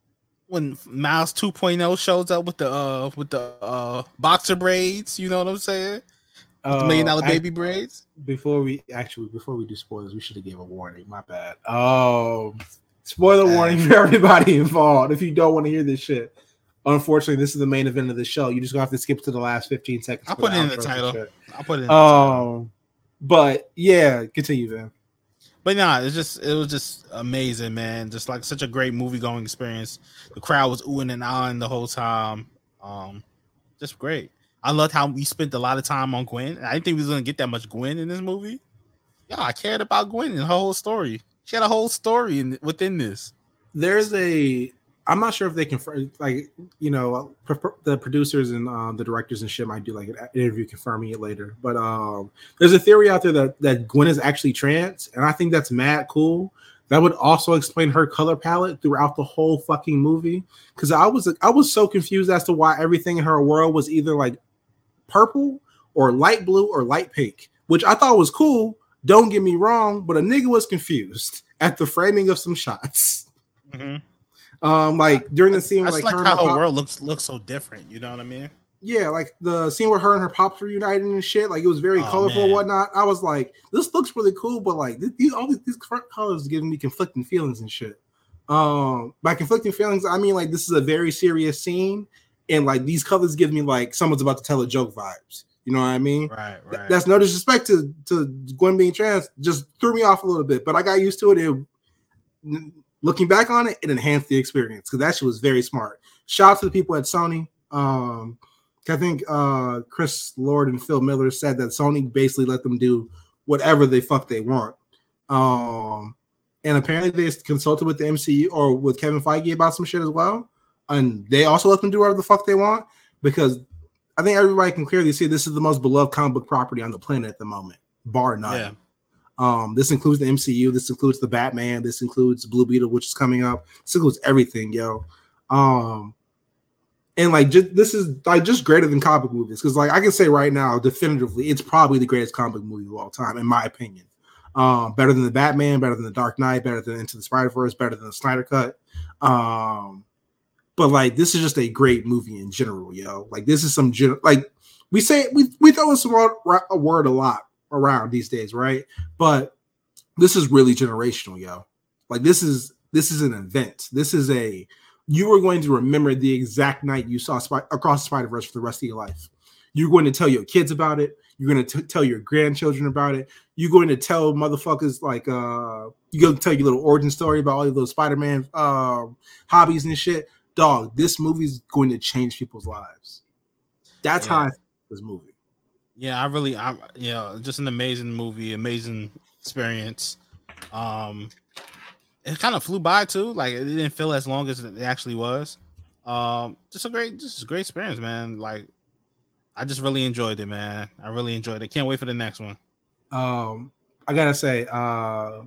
When Miles 2.0 shows up with the uh with the uh boxer braids, you know what I'm saying? The million dollar Uh, I- baby braids. before we actually before we do spoilers, we should have gave a warning. My bad. Um, spoiler Uh, warning for everybody involved. If you don't want to hear this shit, unfortunately, this is the main event of the show. You just gonna have to skip to the last fifteen seconds. I'll put it in the title. I'll put it in the title. Um, but yeah, continue, Van. But nah, it's just it was just amazing, man. Just like such a great movie going experience. The crowd was oohing and ahhing the whole time. Um, just great. I loved how we spent a lot of time on Gwen. I didn't think we was gonna get that much Gwen in this movie. Yeah, I cared about Gwen and her whole story. She had a whole story in, within this. There's a I'm not sure if they confirm, like you know, the producers and um, the directors and shit might do like an interview confirming it later. But um, there's a theory out there that that Gwen is actually trans, and I think that's mad cool. That would also explain her color palette throughout the whole fucking movie. Because I was I was so confused as to why everything in her world was either like purple or light blue or light pink, which I thought was cool. Don't get me wrong, but a nigga was confused at the framing of some shots. Mm-hmm. Um, like during the scene, I like, like her how her pop- world looks looks so different. You know what I mean? Yeah, like the scene where her and her pops were uniting and shit. Like it was very oh, colorful and whatnot. I was like, this looks really cool, but like these all these, these colors giving me conflicting feelings and shit. Um, by conflicting feelings, I mean like this is a very serious scene, and like these colors give me like someone's about to tell a joke vibes. You know what I mean? Right, right. That's no disrespect to to Gwen being trans. Just threw me off a little bit, but I got used to it. it looking back on it, it enhanced the experience because that shit was very smart. Shout out to the people at Sony. Um, I think uh, Chris Lord and Phil Miller said that Sony basically let them do whatever they fuck they want. Um, and apparently they consulted with the MCU or with Kevin Feige about some shit as well. And they also let them do whatever the fuck they want because I think everybody can clearly see this is the most beloved comic book property on the planet at the moment, bar none. Yeah. Um, this includes the MCU. This includes the Batman. This includes Blue Beetle, which is coming up. This includes everything, yo. Um, and like just, this is like just greater than comic movies because like I can say right now, definitively, it's probably the greatest comic movie of all time, in my opinion. Um, better than the Batman, better than the Dark Knight, better than Into the Spider Verse, better than the Snyder Cut. Um, but like this is just a great movie in general, yo. Like this is some gen- like we say we we throw this word, a word a lot around these days, right? But this is really generational, yo. Like this is this is an event. This is a you are going to remember the exact night you saw Spy- across Spider Verse for the rest of your life. You're going to tell your kids about it. You're going to tell your grandchildren about it. You're going to tell motherfuckers like uh you're going to tell your little origin story about all of those Spider-Man uh, hobbies and shit. Dog, this movie's going to change people's lives. That's yeah. how I this movie. Yeah, I really, I you know, just an amazing movie, amazing experience. Um, it kind of flew by too. Like it didn't feel as long as it actually was. Um, just a great, just a great experience, man. Like I just really enjoyed it, man. I really enjoyed it. Can't wait for the next one. Um, I gotta say, uh,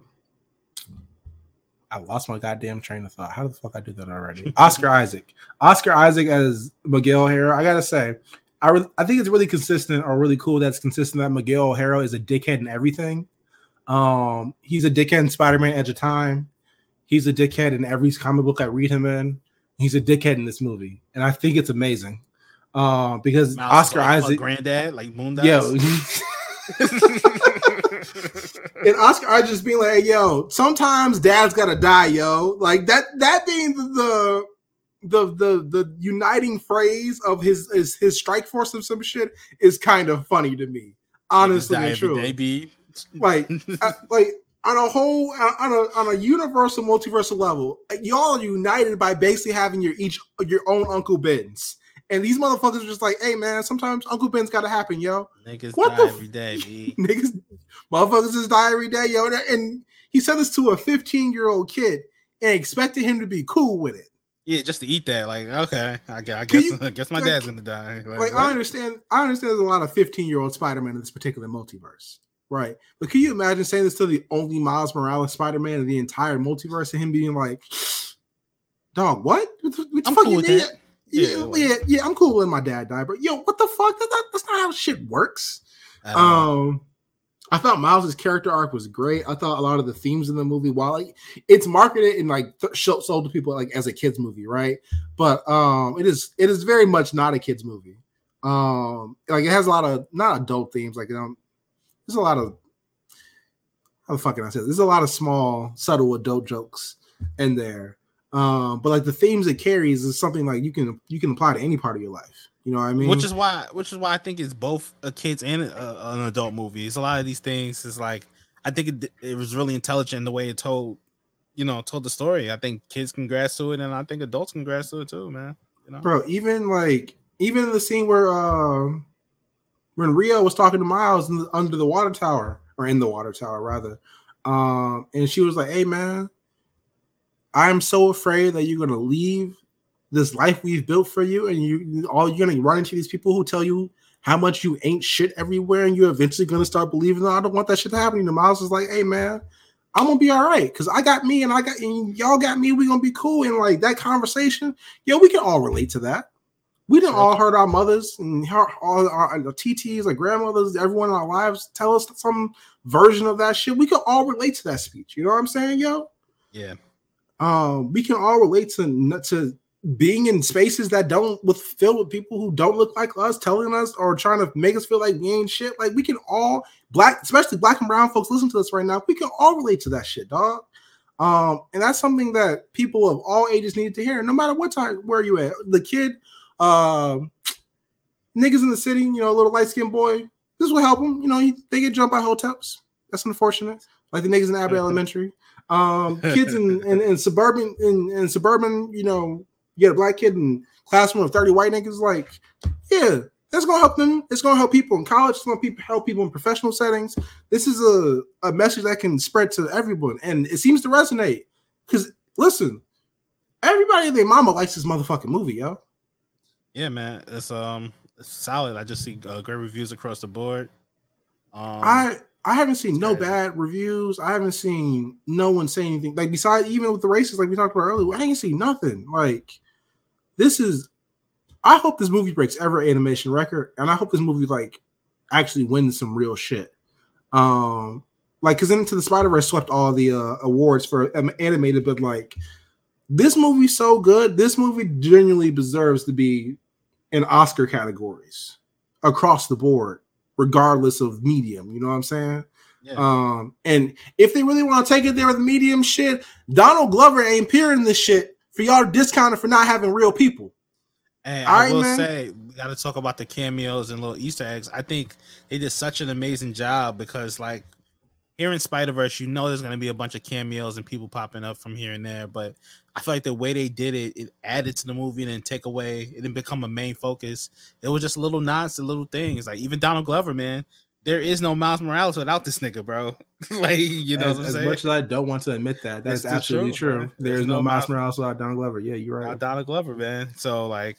I lost my goddamn train of thought. How the fuck I do that already? Oscar Isaac, Oscar Isaac as Miguel here. I gotta say, I, re- I think it's really consistent or really cool that's consistent that Miguel O'Hara is a dickhead in everything. Um, he's a dickhead in Spider-Man Edge of Time. He's a dickhead in every comic book I read him in. He's a dickhead in this movie, and I think it's amazing. Uh, because Oscar like, Isaac, granddad, like Moon Yo, and Oscar Isaac just being like, hey, "Yo, sometimes dad's gotta die, yo." Like that. That being the the the the the uniting phrase of his his, his strike force of some shit is kind of funny to me. Honestly, and true. Maybe like I, like on a whole on a on a universal multiversal level, y'all are united by basically having your each your own Uncle Ben's. And these motherfuckers are just like, hey man, sometimes Uncle Ben's gotta happen, yo. Niggas what die the every day, B. Niggas motherfuckers just die every day, yo. And he said this to a 15 year old kid and expected him to be cool with it. Yeah, just to eat that. Like, okay, I, I guess you, I guess my like, dad's gonna die. Like, like I understand. I understand. There's a lot of 15 year old Spider Man in this particular multiverse, right? But can you imagine saying this to the only Miles Morales Spider Man in the entire multiverse, and him being like, "Dog, what? what, what I'm cool with that. Yeah, yeah, yeah, yeah, I'm cool with my dad died, but yo, what the fuck? That, that, that's not how shit works. Um, I thought Miles's character arc was great. I thought a lot of the themes in the movie, while like it's marketed and like th- sold to people like as a kids movie, right? But um, it is it is very much not a kids movie. Um, like it has a lot of not adult themes. Like um, there's a lot of how the fuck can I say? This? There's a lot of small, subtle adult jokes in there. Um, but like the themes it carries is something like you can you can apply to any part of your life. You know what I mean? Which is why, which is why I think it's both a kids and a, an adult movie. It's a lot of these things is like I think it, it was really intelligent in the way it told, you know, told the story. I think kids can grasp to it, and I think adults can grasp to it too, man. You know, bro. Even like even the scene where uh, when Rio was talking to Miles the, under the water tower, or in the water tower rather. Um, and she was like, "Hey man, I'm so afraid that you're gonna leave this life we've built for you, and you all you're gonna run into these people who tell you how much you ain't shit everywhere, and you're eventually gonna start believing. that I don't want that shit to happen. And Miles is like, "Hey man." I'm gonna be all right because I got me and I got and y'all got me. We gonna be cool. And like that conversation, yeah, we can all relate to that. We didn't all heard our mothers and our, all our, our TTs, like grandmothers, everyone in our lives tell us some version of that shit. We can all relate to that speech. You know what I'm saying, yo? Yeah. Um, we can all relate to to being in spaces that don't with filled with people who don't look like us, telling us or trying to make us feel like we ain't shit. Like we can all black, especially black and brown folks, listen to this right now. We can all relate to that shit, dog. Um, and that's something that people of all ages need to hear, no matter what time where you at. The kid, uh, niggas in the city, you know, a little light skinned boy. This will help them. You know, they get jumped by hotels. That's unfortunate. Like the niggas in Abbott Elementary. Um, kids in, in, in suburban in, in suburban, you know, you get a black kid in classroom of 30 white niggas, like, yeah, that's gonna help them. It's gonna help people in college, it's gonna help people in professional settings. This is a, a message that can spread to everyone, and it seems to resonate. Because listen, everybody and their mama likes this motherfucking movie, yo. Yeah, man, it's um it's solid. I just see uh, great reviews across the board. Um, I I haven't seen no bad reviews. I haven't seen no one say anything. Like besides, even with the races, like we talked about earlier, I ain't seen nothing. Like this is I hope this movie breaks every animation record, and I hope this movie like actually wins some real shit. Um, like because Into the Spider Verse swept all the uh, awards for um, animated, but like this movie's so good. This movie genuinely deserves to be in Oscar categories across the board, regardless of medium. You know what I'm saying? Yeah. Um, and if they really want to take it there with medium shit, Donald Glover ain't peering this shit for y'all to discount it for not having real people. And I will man. say, we got to talk about the cameos and little Easter eggs. I think they did such an amazing job because, like, here in Spider Verse, you know, there's going to be a bunch of cameos and people popping up from here and there. But I feel like the way they did it, it added to the movie and then take away. It didn't become a main focus. It was just little nods to little things. Like even Donald Glover, man, there is no Miles Morales without this nigga, bro. like you know, as, as much as I don't want to admit that, that's, that's absolutely true. true. There is no, no Miles Morales without Donald Glover. Yeah, you're right. Donald Glover, man. So like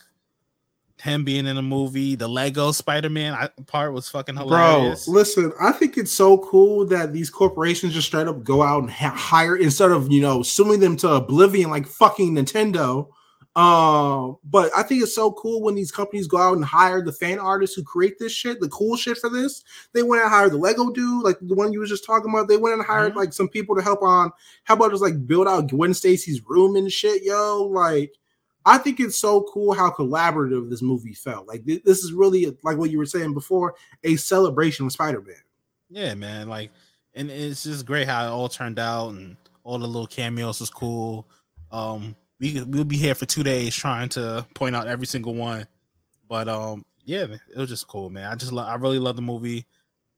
him being in a movie, the Lego Spider-Man part was fucking hilarious. Bro, listen, I think it's so cool that these corporations just straight up go out and ha- hire instead of you know suing them to oblivion like fucking Nintendo. Um, but I think it's so cool when these companies go out and hire the fan artists who create this shit, the cool shit for this. They went and hired the Lego dude, like the one you was just talking about. They went and hired mm-hmm. like some people to help on how about just like build out Gwen Stacy's room and shit, yo. Like I think it's so cool how collaborative this movie felt. Like th- this is really like what you were saying before, a celebration with Spider-Man. Yeah, man. Like, and it's just great how it all turned out, and all the little cameos was cool. Um, we we'll be here for two days trying to point out every single one, but um, yeah, it was just cool, man. I just lo- I really love the movie.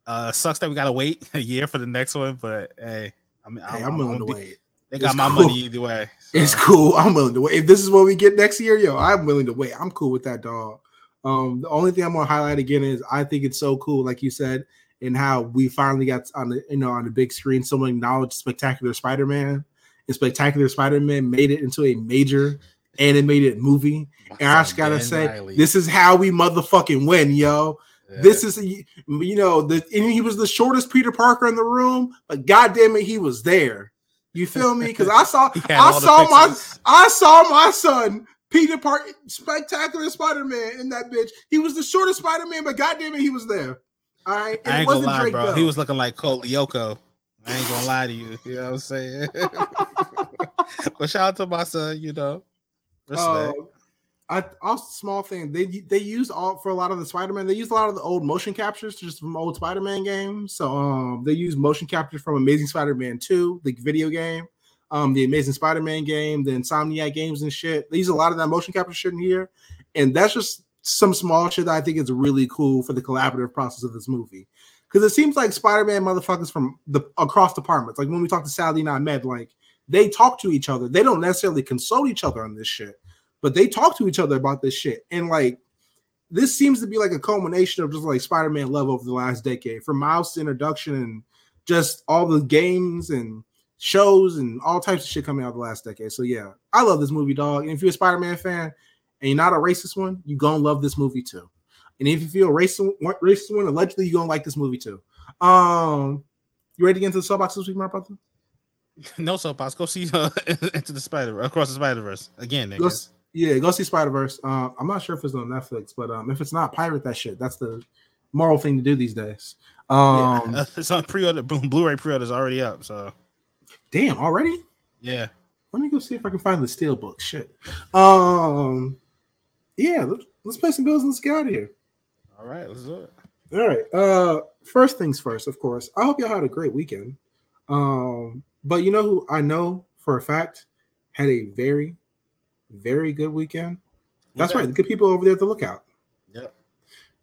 Uh, sucks that we gotta wait a year for the next one, but hey, I mean, hey, I'm, I'm willing to wait. They got it's my cool. money either way. So. It's cool. I'm willing to wait. If this is what we get next year, yo, I'm willing to wait. I'm cool with that, dog. Um, the only thing I'm gonna highlight again is I think it's so cool, like you said, and how we finally got on the you know on the big screen someone acknowledged Spectacular Spider-Man. And Spectacular Spider-Man made it into a major animated movie. and I just gotta say, Riley. this is how we motherfucking win, yo. Yeah. This is you know the and he was the shortest Peter Parker in the room, but goddamn it, he was there. You feel me? Because I saw I saw my I saw my son Peter Parker, spectacular Spider Man in that bitch. He was the shortest Spider Man, but goddamn it, he was there. All right, and I ain't gonna lie, Drake bro. Bell. He was looking like Code Lyoko. I ain't gonna lie to you. You know what I'm saying? but shout out to my son. You know, respect. Uh, I also small thing they they used all for a lot of the Spider-Man. They used a lot of the old motion captures just from old Spider-Man games. So um they used motion captures from Amazing Spider-Man 2, the video game, um, the Amazing Spider-Man game, the Insomniac games and shit. They use a lot of that motion capture shit in here. And that's just some small shit that I think is really cool for the collaborative process of this movie. Because it seems like Spider-Man motherfuckers from the across departments, like when we talk to Sally and Ahmed, like they talk to each other. They don't necessarily console each other on this shit but they talk to each other about this shit. And like this seems to be like a culmination of just like Spider-Man love over the last decade. From Miles' introduction and just all the games and shows and all types of shit coming out the last decade. So yeah, I love this movie, dog. And if you're a Spider-Man fan and you're not a racist one, you gonna love this movie too. And if you feel racist, racist one, allegedly you're gonna like this movie too. Um, you ready to get into the soapbox this week, my brother? No soapbox. Go see uh, into the Spider across the Spider Verse again. Go, yeah, go see Spider Verse. Uh, I'm not sure if it's on Netflix, but um, if it's not, pirate that shit. That's the moral thing to do these days. Um, yeah. it's on pre-order. Blu-ray pre-order is already up. So, damn, already? Yeah. Let me go see if I can find the steel book. Shit. Um, yeah, let's, let's pay some bills and let's get out of here. All right, let's do it. All right. Uh, first things first, of course. I hope y'all had a great weekend. Um, but you know who I know for a fact had a very, very good weekend. That's right. The good people over there at the lookout. Yep.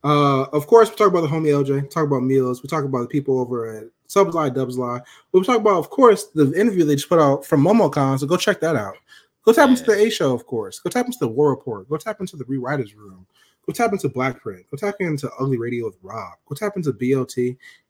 Uh, of course, we talk about the homie LJ, talk about meals, we talk about the people over at Subs Lie, Dubs Lie. But we talk about, of course, the interview they just put out from MomoCon. So go check that out. Go tap yeah. into the A show, of course. Go tap into the War Report. Go tap into the Rewriters Room. Go tap to Black Print. Go tap into Ugly Radio with Rob. What's tap to BOT.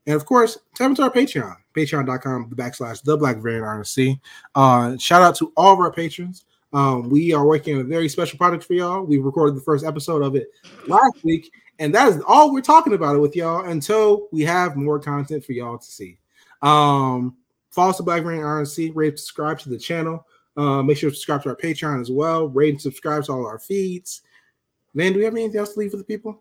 And of course, tap into our Patreon, patreon.com backslash the Black Variant RNC. Uh, shout out to all of our patrons. Um, we are working on a very special project for y'all. We recorded the first episode of it last week, and that is all we're talking about it with y'all until we have more content for y'all to see. Um, follow us to Black Variant RNC, rate, subscribe to the channel. Uh, make sure to subscribe to our Patreon as well. Rate and subscribe to all our feeds. Man, do we have anything else to leave for the people?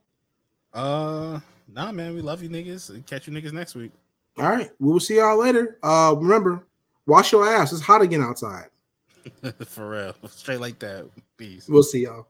Uh, nah, man. We love you, niggas. Catch you niggas next week. All right, we will see y'all later. Uh, remember, wash your ass. It's hot again outside. for real, straight like that. Peace. We'll see y'all.